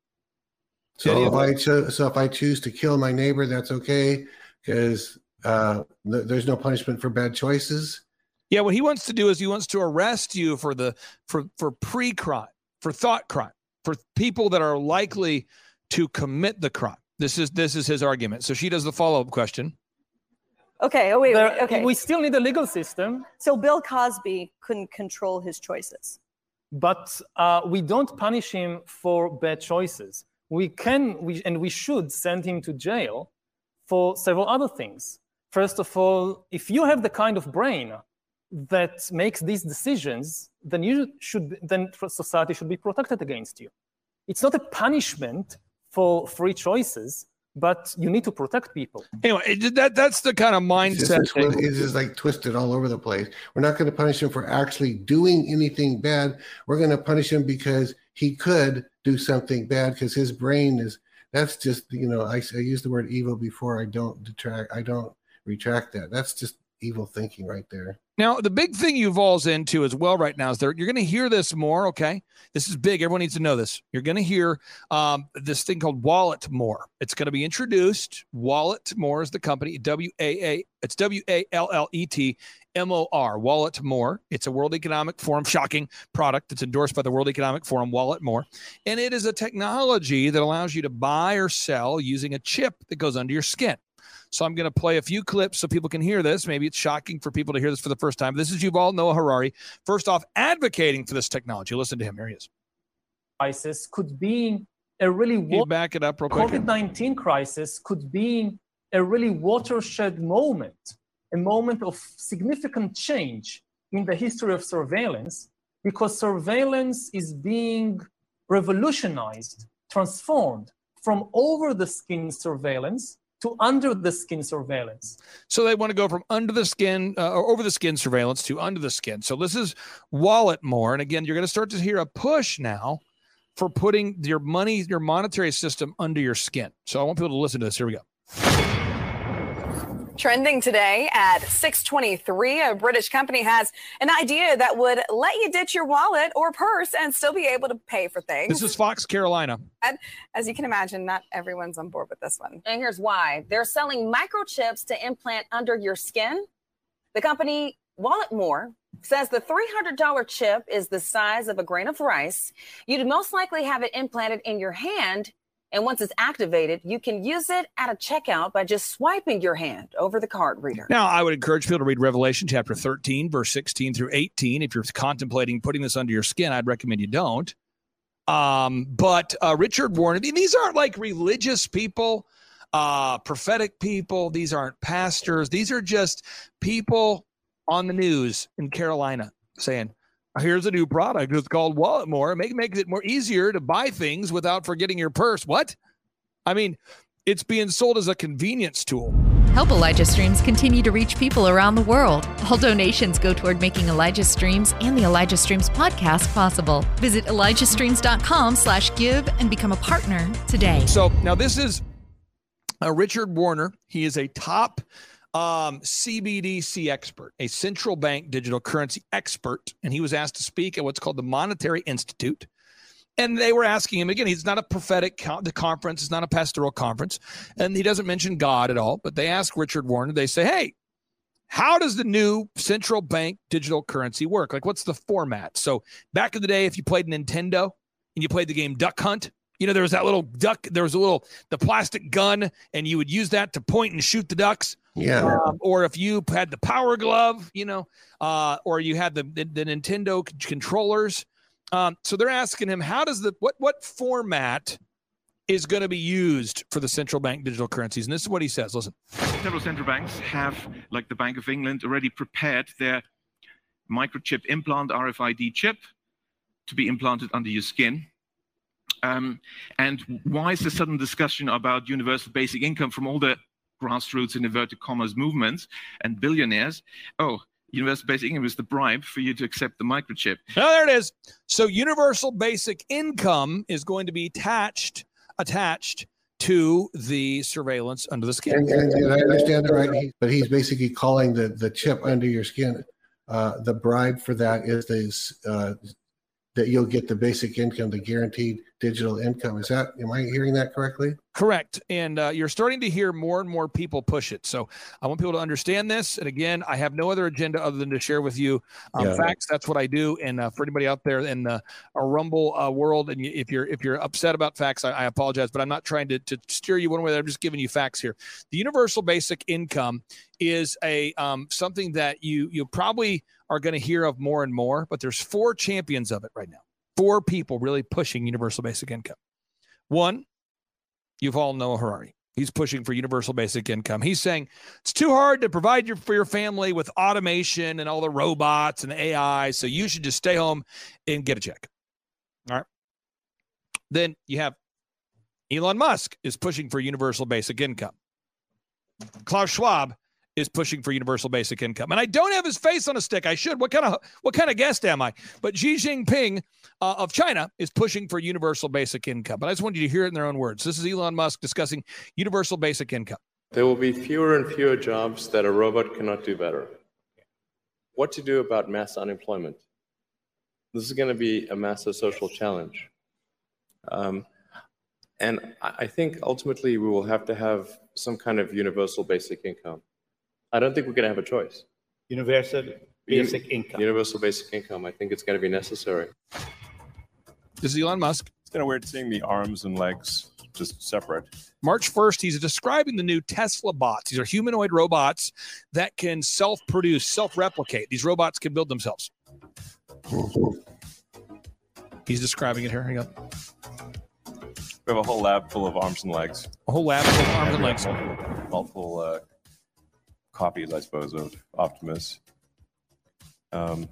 So if I cho- so if I choose to kill my neighbor, that's okay because uh, th- there's no punishment for bad choices. Yeah, what he wants to do is he wants to arrest you for the for for pre-crime, for thought crime, for people that are likely to commit the crime. This is this is his argument. So she does the follow-up question. Okay. Oh wait. There- wait, okay. We still need a legal system, So Bill Cosby couldn't control his choices. but uh, we don't punish him for bad choices. We can we, and we should send him to jail for several other things. First of all, if you have the kind of brain that makes these decisions, then you should then society should be protected against you. It's not a punishment for free choices, but you need to protect people. Anyway, that that's the kind of It's just, mindset. a it's just like twisted all over the place. We're not going to punish him for actually doing anything bad. We're going to punish him because he could do something bad because his brain is. That's just you know I, I used the word evil before. I don't detract. I don't retract that. That's just evil thinking right there. Now, the big thing you Yuval's into as well right now is there. You're going to hear this more. Okay, this is big. Everyone needs to know this. You're going to hear um, this thing called Walletmor. It's going to be introduced. Walletmor is the company. W A A. It's W A L L E T M O R. Walletmor. It's a World Economic Forum shocking product. It's endorsed by the World Economic Forum. Walletmor, and it is a technology that allows you to buy or sell using a chip that goes under your skin. So I'm going to play a few clips so people can hear this. Maybe it's shocking for people to hear this for the first time. This is Yuval Noah Harari, first off, advocating for this technology. Listen to him. Here he is. crisis could be a really wa- back it up real quick? COVID-19 crisis could be a really watershed moment, a moment of significant change in the history of surveillance, because surveillance is being revolutionized, transformed from over the skin surveillance to under the skin surveillance. So they want to go from under the skin uh, or over the skin surveillance to under the skin. So this is Walletmor. And again, you're going to start to hear a push now for putting your money, your monetary system under your skin. So I want people to listen to this. Here we go. Trending today at 623, a British company has an idea that would let you ditch your wallet or purse and still be able to pay for things. This is Fox Carolina. And as you can imagine, not everyone's on board with this one. And here's why they're selling microchips to implant under your skin. The company Walletmor says the $300 chip is the size of a grain of rice. You'd most likely have it implanted in your hand And once it's activated, you can use it at a checkout by just swiping your hand over the card reader. Now, I would encourage people to read Revelation chapter 13, verse 16 through 18. If you're contemplating putting this under your skin, I'd recommend you don't. Um, but uh, Richard Warren, these aren't like religious people, uh, prophetic people. These aren't pastors. These are just people on the news in Carolina saying, here's a new product. It's called Walletmor. It make, makes it more easier to buy things without forgetting your purse. What? I mean, it's being sold as a convenience tool. Help Elijah Streams continue to reach people around the world. All donations go toward making Elijah Streams and the Elijah Streams podcast possible. Visit ElijahStreams.com slash give and become a partner today. So now this is uh, Richard Werner. He is a top um, CBDC expert, a central bank digital currency expert, and he was asked to speak at what's called the Monetary Institute. And they were asking him again. He's not a prophetic the conference. It's not a pastoral conference, and he doesn't mention God at all. But they ask Richard Werner. They say, "Hey, how does the new central bank digital currency work? Like, what's the format?" So back in the day, if you played Nintendo and you played the game Duck Hunt, you know there was that little duck. There was a little the plastic gun, and you would use that to point and shoot the ducks. Yeah. Um, or if you had the Power Glove, you know, uh, or you had the the, the Nintendo c- controllers. Um, so they're asking him, how does the what what format is going to be used for the central bank digital currencies? And this is what he says. Listen. Several central banks have, like the Bank of England, already prepared their microchip implant RFID chip to be implanted under your skin. Um, and why is there sudden discussion about universal basic income from all the grassroots and inverted commas movements and billionaires? Oh, universal basic income is the bribe for you to accept the microchip. Oh, there it is. So universal basic income is going to be attached attached to the surveillance under the skin. And, and, and I understand that right, but he's basically calling the, the chip under your skin. Uh, the bribe for that is this, uh, that you'll get the basic income, the guaranteed digital income. Is that, am I hearing that correctly? Correct. And uh, you're starting to hear more and more people push it. So I want people to understand this. And again, I have no other agenda other than to share with you um, Yeah. facts. That's what I do. And uh, for anybody out there in the uh, Rumble uh, world, and if you're if you're upset about facts, I, I apologize. But I'm not trying to, to steer you one way. or the other. I'm just giving you facts here. The universal basic income is a um, something that you you probably are going to hear of more and more. But there's four champions of it right now. Four people really pushing universal basic income. One, Yuval Noah Harari. He's pushing for universal basic income. He's saying it's too hard to provide your, for your family with automation and all the robots and AI. So you should just stay home and get a check. All right. Then you have Elon Musk is pushing for universal basic income. Klaus Schwab is pushing for universal basic income. And I don't have his face on a stick. I should. What kind of what kind of guest am I? But Xi Jinping uh, of China is pushing for universal basic income. But I just wanted you to hear it in their own words. This is Elon Musk discussing universal basic income. There will be fewer and fewer jobs that a robot cannot do better. What to do about mass unemployment? This is going to be a massive social challenge. Um, and I I think ultimately we will have to have some kind of universal basic income. I don't think we're going to have a choice. Universal basic income. Universal basic income. I think it's going to be necessary. This is Elon Musk. It's kind of weird seeing the arms and legs just separate. March 1st, he's describing the new Tesla bots. These are humanoid robots that can self produce, self replicate. These robots can build themselves. He's describing it here. Hang on. We have a whole lab full of arms and legs. A whole lab full of arms and legs. have Multiple, multiple uh, copies, I suppose, of Optimus. Um,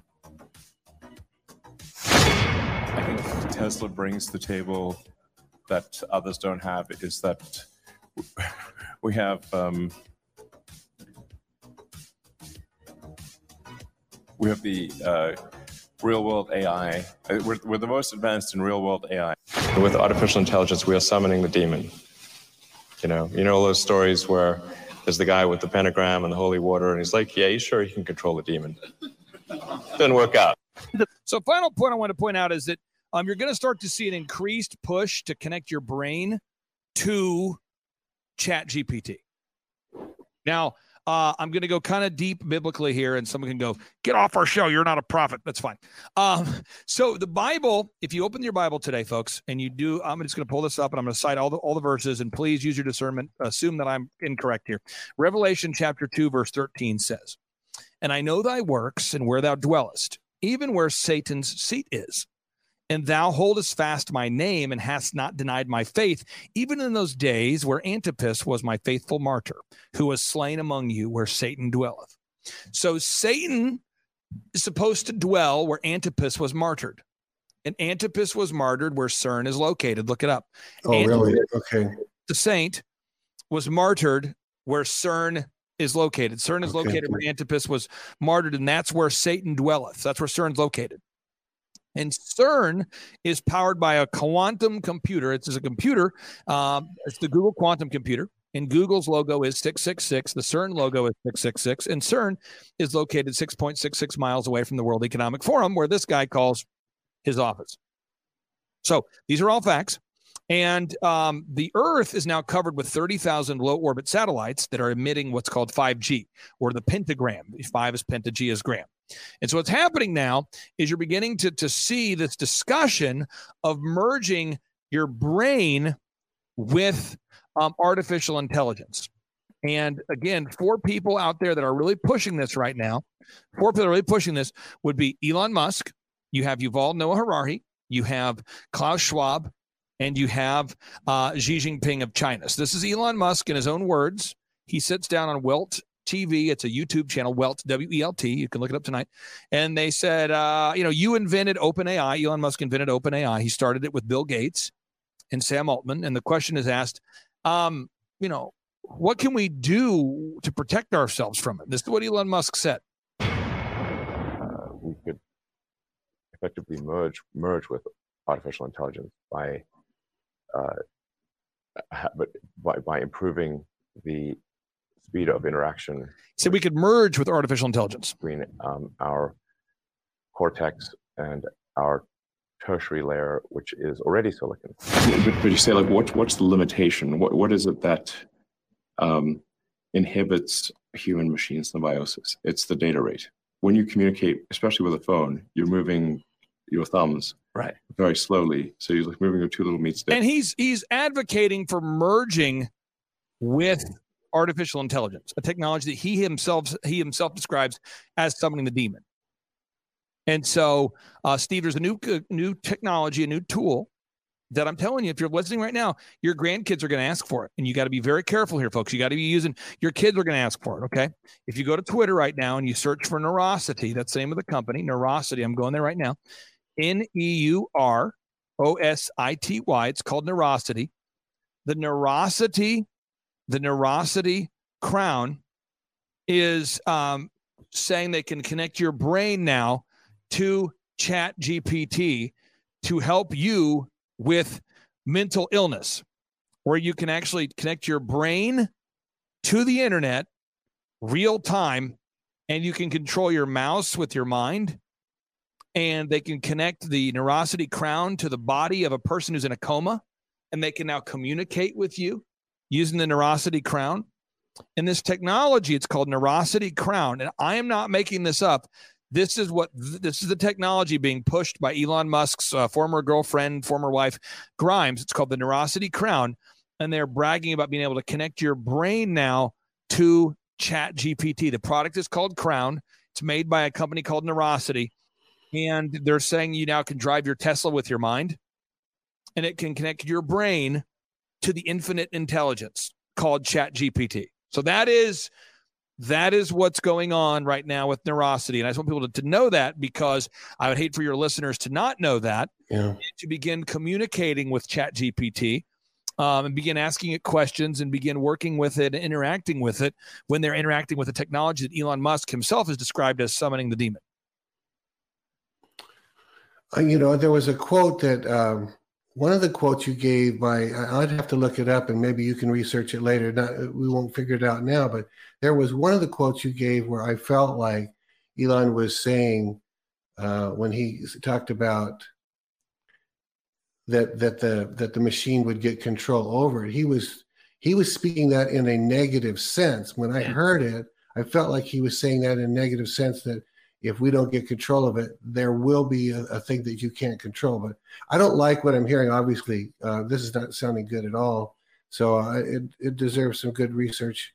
I think Tesla brings to the table that others don't have is that we have um, we have the uh, real world AI. Uh, We're, we're the most advanced in real world AI. With artificial intelligence, we are summoning the demon. You know, you know all those stories where there's the guy with the pentagram and the holy water, and he's like, "Yeah, you sure you can control the demon?" Didn't work out. So, final point I want to point out is that um, you're going to start to see an increased push to connect your brain to Chat GPT. Now, uh, I'm going to go kind of deep biblically here, and someone can go, "Get off our show! You're not a prophet." That's fine. Um, so the Bible, if you open your Bible today, folks, and you do, I'm just going to pull this up, and I'm going to cite all the all the verses, and please use your discernment. Assume that I'm incorrect here. Revelation chapter two, verse 13 says, "And I know thy works and where thou dwellest, even where Satan's seat is." And thou holdest fast my name and hast not denied my faith, even in those days where Antipas was my faithful martyr, who was slain among you where Satan dwelleth. So Satan is supposed to dwell where Antipas was martyred. And Antipas was martyred where CERN is located. Look it up. Oh, Antipas, really? Okay. The saint was martyred where CERN is located. CERN is Okay. located where Antipas was martyred, and that's where Satan dwelleth. That's where CERN's located. And CERN is powered by a quantum computer. It's a computer. Um, it's the Google quantum computer. And Google's logo is 666. The CERN logo is 666. And CERN is located 6.66 miles away from the World Economic Forum, where this guy calls his office. So these are all facts. And um, the Earth is now covered with 30,000 low orbit satellites that are emitting what's called 5G or the pentagram. Five is penta, gram. And so what's happening now is you're beginning to, to see this discussion of merging your brain with um, artificial intelligence. And again, four people out there that are really pushing this right now, four people that are really pushing this would be Elon Musk, you have Yuval Noah Harari, you have Klaus Schwab, and you have uh, Xi Jinping of China. So this is Elon Musk in his own words. He sits down on Welt TV. It's a YouTube channel, Welt, W E L T. You can look it up tonight. And they said, uh, you know, you invented OpenAI. Elon Musk invented OpenAI. He started it with Bill Gates and Sam Altman. And the question is asked, um, you know, what can we do to protect ourselves from it? This is what Elon Musk said. uh, we could effectively merge merge with artificial intelligence by uh, by, by improving the speed of interaction So we could merge with artificial intelligence. between um, our cortex and our tertiary layer, which is already silicon. But, but you say like what what's the limitation? What what is it that um, inhibits human machine symbiosis? It's the data rate. When you communicate, especially with a phone, you're moving your thumbs right very slowly. So you're like moving your two little meat sticks. And he's he's advocating for merging with artificial intelligence, a technology that he himself he himself describes as summoning the demon. And so, uh, Steve, there's a new new technology, a new tool that I'm telling you, if you're listening right now, your grandkids are going to ask for it, and you got to be very careful here, folks. You got to be using your kids are going to ask for it. Okay, if you go to Twitter right now and you search for Neurosity, that's the name of the company, Neurosity. I'm going there right now. N E U R O S I T Y. It's called Neurosity. The Neurosity, the Neurosity crown is um, saying they can connect your brain now to Chat GPT to help you with mental illness, where you can actually connect your brain to the internet real time and you can control your mouse with your mind and they can connect the neurosity crown to the body of a person who's in a coma and they can now communicate with you using the neurosity crown. And this technology it's called neurosity crown. And i am not making this up. This is what this is the technology being pushed by elon musk's uh, former girlfriend former wife grimes. It's called the neurosity crown. And they're bragging about being able to connect your brain now to chat gpt the product is called crown. It's made by a company called neurosity and they're saying you now can drive your tesla with your mind. And it can connect your brain to the infinite intelligence called chat gpt so that is that is what's going on right now with neurosity. And i just want people to, to know that because i would hate for your listeners to not know that. Yeah. to begin communicating with chat gpt um, and begin asking it questions and begin working with it and interacting with it when they're interacting with the technology that elon musk himself has described as summoning the demon. Uh, you know, there was a quote that um, one of the quotes you gave by, I'd have to look it up and maybe you can research it later. Not, we won't figure it out now, but there was one of the quotes you gave where I felt like Elon was saying uh, when he talked about that that the that the machine would get control over it. He was he was speaking that in a negative sense. When I heard it, I felt like he was saying that in a negative sense that if we don't get control of it, there will be a, a thing that you can't control. But I don't like what I'm hearing. Obviously, uh, this is not sounding good at all. So uh, it it deserves some good research,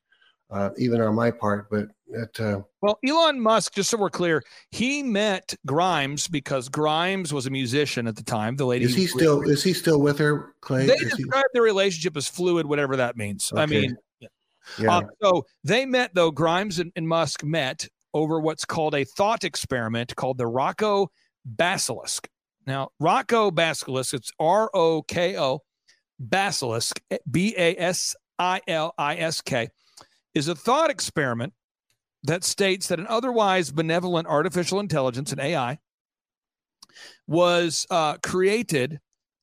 uh, even on my part. But it, uh, Well, Elon Musk, just so we're clear, he met Grimes because Grimes was a musician at the time. The lady is he still is he still with her, Clay? They Is he- describe their relationship as fluid, whatever that means. I mean, Yeah. um, so they met though. Grimes and, and Musk met over what's called a thought experiment called the Roko Basilisk. Now, Roko Basilisk, it's R O K O Basilisk, B A S I L I S K, is a thought experiment that states that an otherwise benevolent artificial intelligence, an AI, was uh, created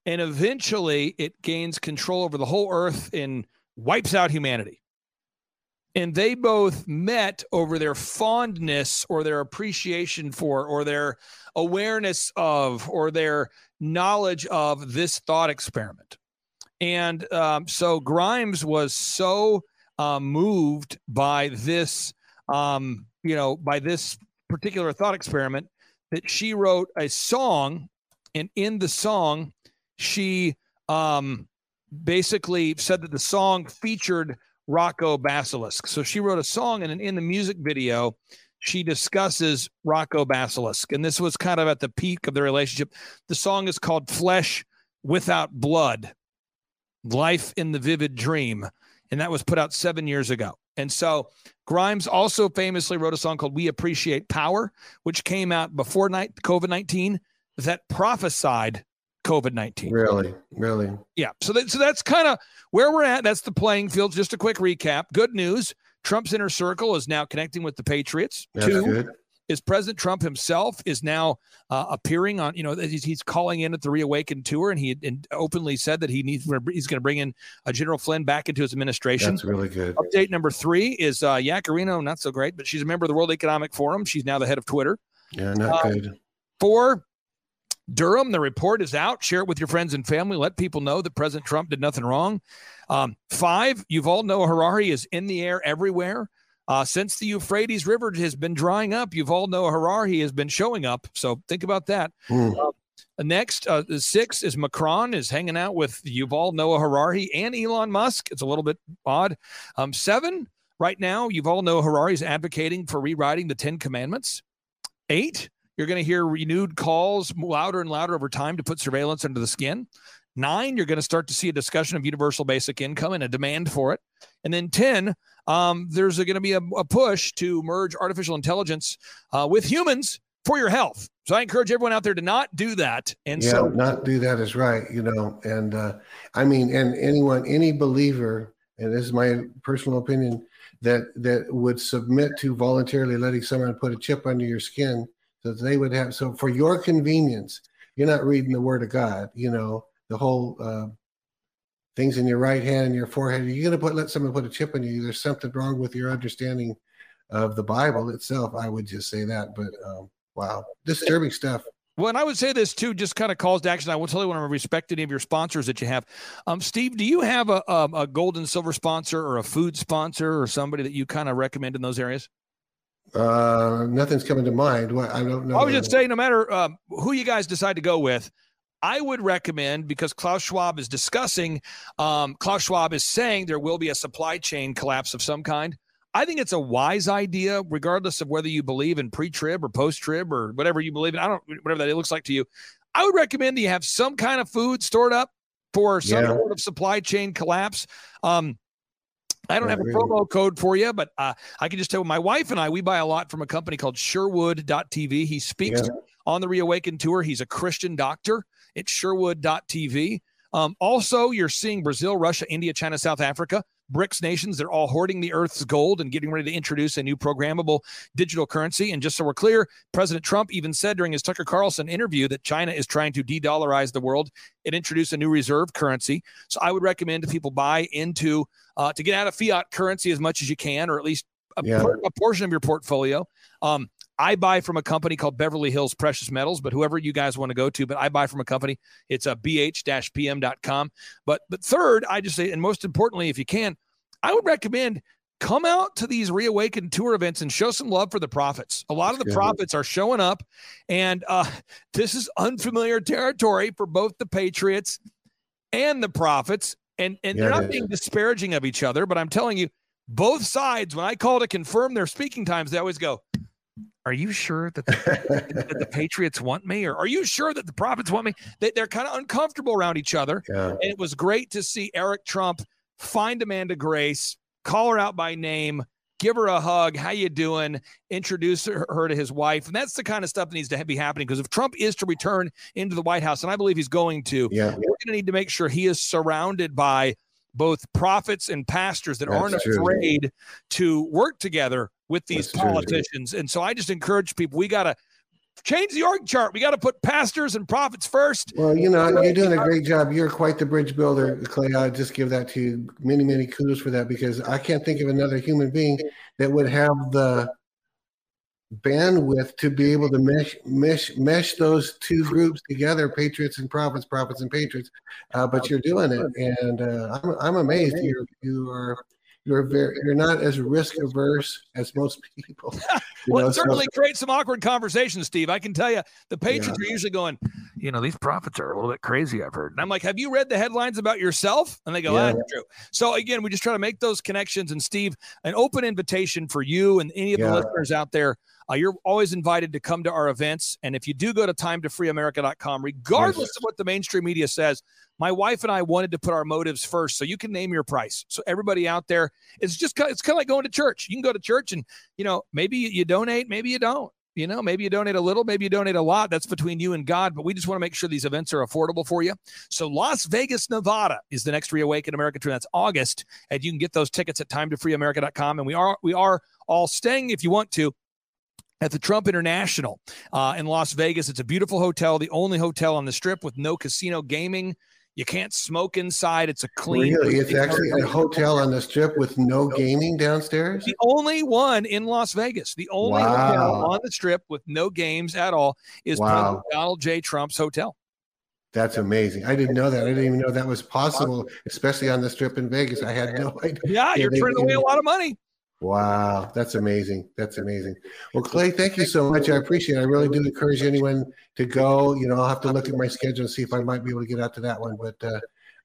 and eventually it gains control over the whole earth and wipes out humanity. And they both met over their fondness or their appreciation for or their awareness of or their knowledge of this thought experiment. And um, so Grimes was so uh, moved by this, um, you know, by this particular thought experiment that she wrote a song. And in the song, she um, basically said that the song featured Roko Basilisk. So she wrote a song, and in the music video, she discusses Roko Basilisk. And this was kind of at the peak of the relationship. The song is called Flesh Without Blood Life in the Vivid Dream. And that was put out seven years ago. And so Grimes also famously wrote a song called We Appreciate Power, which came out before COVID 19 that prophesied COVID 19. really, really. Yeah. So that, so that's kind of where we're at. That's the playing field. Just a quick recap. Good news. Trump's inner circle is now connecting with the Patriots. That's Two good. is President Trump himself is now uh, appearing on, you know, he's, he's calling in at the Reawakened tour, and he and openly said that he needs he's going to bring in uh, General Flynn back into his administration. That's really good. Update number three is uh, Yaccarino, not so great, but she's a member of the World Economic Forum. She's now the head of Twitter. Yeah, not Uh, good. Four, Durham, the report is out. Share it with your friends and family. Let people know that President Trump did nothing wrong. Um, five, all know Harari is in the air everywhere. Uh, since the Euphrates River has been drying up, Yuval Noah Harari has been showing up. So think about that. Hmm. Uh, next, uh, the six is Macron is hanging out with Yuval Noah Harari and Elon Musk. It's a little bit odd. Um, seven, right now, Yuval Noah Harari is advocating for rewriting the Ten Commandments. Eight, you're going to hear renewed calls louder and louder over time to put surveillance under the skin. Nine, you're going to start to see a discussion of universal basic income and a demand for it. And then 10, um, there's going to be a, a push to merge artificial intelligence uh, with humans for your health. So I encourage everyone out there to not do that. And yeah, so, not do that is right, you know. And uh, I mean, and anyone, any believer, and this is my personal opinion, that that would submit to voluntarily letting someone put a chip under your skin, so they would have. So for your convenience, you're not reading the Word of God. You know, the whole uh, things in your right hand and your forehead. You're going to put let someone put a chip in you. There's something wrong with your understanding of the Bible itself. I would just say that. But um, wow, disturbing stuff. Well, and I would say this too, just kind of calls to action. I will tell you when I respect any of your sponsors that you have. Um, Steve, do you have a, a, a gold and silver sponsor or a food sponsor or somebody that you kind of recommend in those areas? Uh, nothing's coming to mind. What I don't know. I would just say, no matter um, who you guys decide to go with, I would recommend because Klaus Schwab is discussing, um, Klaus Schwab is saying there will be a supply chain collapse of some kind. I think it's a wise idea, regardless of whether you believe in pre-trib or post-trib or whatever you believe in. I don't whatever that it looks like to you. I would recommend that you have some kind of food stored up for some Yeah. sort of supply chain collapse. Um, I don't have a promo code for you, but uh, I can just tell my wife and I, we buy a lot from a company called Sherwood.tv. He speaks Yeah. on the Reawakened Tour. He's a Christian doctor. It's Sherwood.tv. Um, also, you're seeing Brazil, Russia, India, China, South Africa, BRICS nations. They're all hoarding the Earth's gold and getting ready to introduce a new programmable digital currency. And just so we're clear, President Trump even said during his Tucker Carlson interview that China is trying to de dollarize the world and introduce a new reserve currency. So I would recommend to people buy into uh, to get out of fiat currency as much as you can, or at least a, Yeah. por- a portion of your portfolio. Um, I buy from a company called Beverly Hills Precious Metals, but whoever you guys want to go to, but I buy from a company. It's a bh-pm.com. But but third, I just say, and most importantly, if you can, I would recommend come out to these reawakened tour events and show some love for the prophets. A lot of the prophets are showing up, and uh, this is unfamiliar territory for both the Patriots and the prophets. And and they're not being disparaging of each other, but I'm telling you, both sides, when I call to confirm their speaking times, they always go, Are you sure that the, that the Patriots want me? Or are you sure that the prophets want me? They, they're kind of uncomfortable around each other. Yeah. And it was great to see Eric Trump find Amanda Grace, call her out by name, give her a hug. How you doing? Introduce her, her to his wife, and that's the kind of stuff that needs to be happening. Because if Trump is to return into the White House, and I believe he's going to, Yeah. we're going to need to make sure he is surrounded by both prophets and pastors that That's aren't true. afraid to work together with these That's true. politicians. And so I just encourage people: we got to change the org chart. We got to put pastors and prophets first. Well, you know, you're doing a great job. You're quite the bridge builder, Clay. I just give that to you. Many, many kudos for that because I can't think of another human being that would have the bandwidth to be able to mesh mesh mesh those two groups together, patriots and prophets, prophets and patriots. Uh, but you're doing it, and uh, I'm I'm amazed. You're you are you're very you're not as risk averse as most people. Well, know, it so- certainly creates some awkward conversations, Steve. I can tell you, the Patriots are usually going, you know, these prophets are a little bit crazy, I've heard. And I'm like, have you read the headlines about yourself? And they go, Yeah. that's true. So again, we just try to make those connections. And Steve, an open invitation for you and any of the listeners out there. Uh, you're always invited to come to our events. And if you do go to timetofreeamerica.com, regardless of what the mainstream media says, my wife and I wanted to put our motives first. So you can name your price. So everybody out there, it's just it's kind of like going to church. You can go to church and you know maybe you, donate, maybe you don't. You know, maybe you donate a little, maybe you donate a lot. That's between you and God. But we just want to make sure these events are affordable for you. So Las Vegas, Nevada is the next Reawaken America tour. That's August, and you can get those tickets at timetofreeamerica.com. And we are we are all staying if you want to at the Trump International uh, in Las Vegas. It's a beautiful hotel, the only hotel on the strip with no casino gaming. You can't smoke inside. It's a clean. Really, it's actually a hotel on the strip with no gaming downstairs. The only one in Las Vegas, the only hotel on the strip with no games at all is Wow. Donald J. Trump's hotel. That's amazing. I didn't know that. I didn't even know that was possible, especially on the strip in Vegas. I had no idea. Yeah, you're turning away a lot of money. Wow, that's amazing. That's amazing. Well, Clay, thank you so much. I appreciate it. I really do encourage anyone to go. You know, I'll have to look at my schedule and see if I might be able to get out to that one. But uh,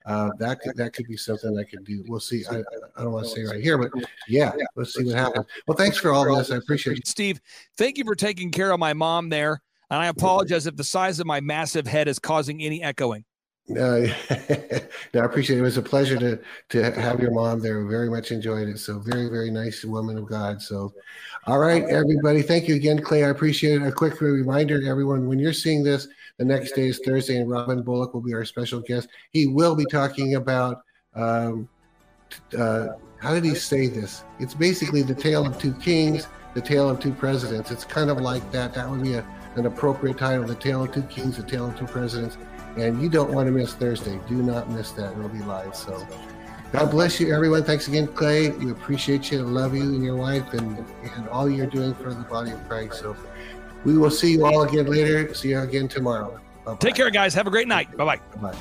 uh, that could, that could be something I could do. We'll see. I, I don't want to say right here, but yeah, let's see what happens. Well, thanks for all this. I appreciate it. Steve, thank you for taking care of my mom there. And I apologize if the size of my massive head is causing any echoing. No, no, I appreciate it. It was a pleasure to to have your mom there. Very much enjoyed it. So very, very nice woman of God. So, all right, everybody. Thank you again, Clay. I appreciate it. A quick reminder to everyone: when you're seeing this, the next day is Thursday, and Robin Bullock will be our special guest. He will be talking about um, uh, how did he say this? It's basically the tale of two kings, the tale of two presidents. It's kind of like that. That would be a, an appropriate title: the tale of two kings, the tale of two presidents. And you don't want to miss Thursday. Do not miss that. It'll be live. So God bless you, everyone. Thanks again, Clay. We appreciate you and love you and your wife and, and all you're doing for the body of Christ. So we will see you all again later. See you again tomorrow. Bye-bye. Take care, guys. Have a great night. Bye bye. Bye.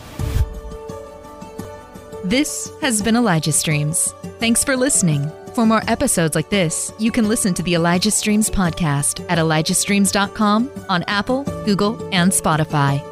This has been Elijah Streams. Thanks for listening. For more episodes like this, you can listen to the Elijah Streams podcast at ElijahStreams.com on Apple, Google, and Spotify.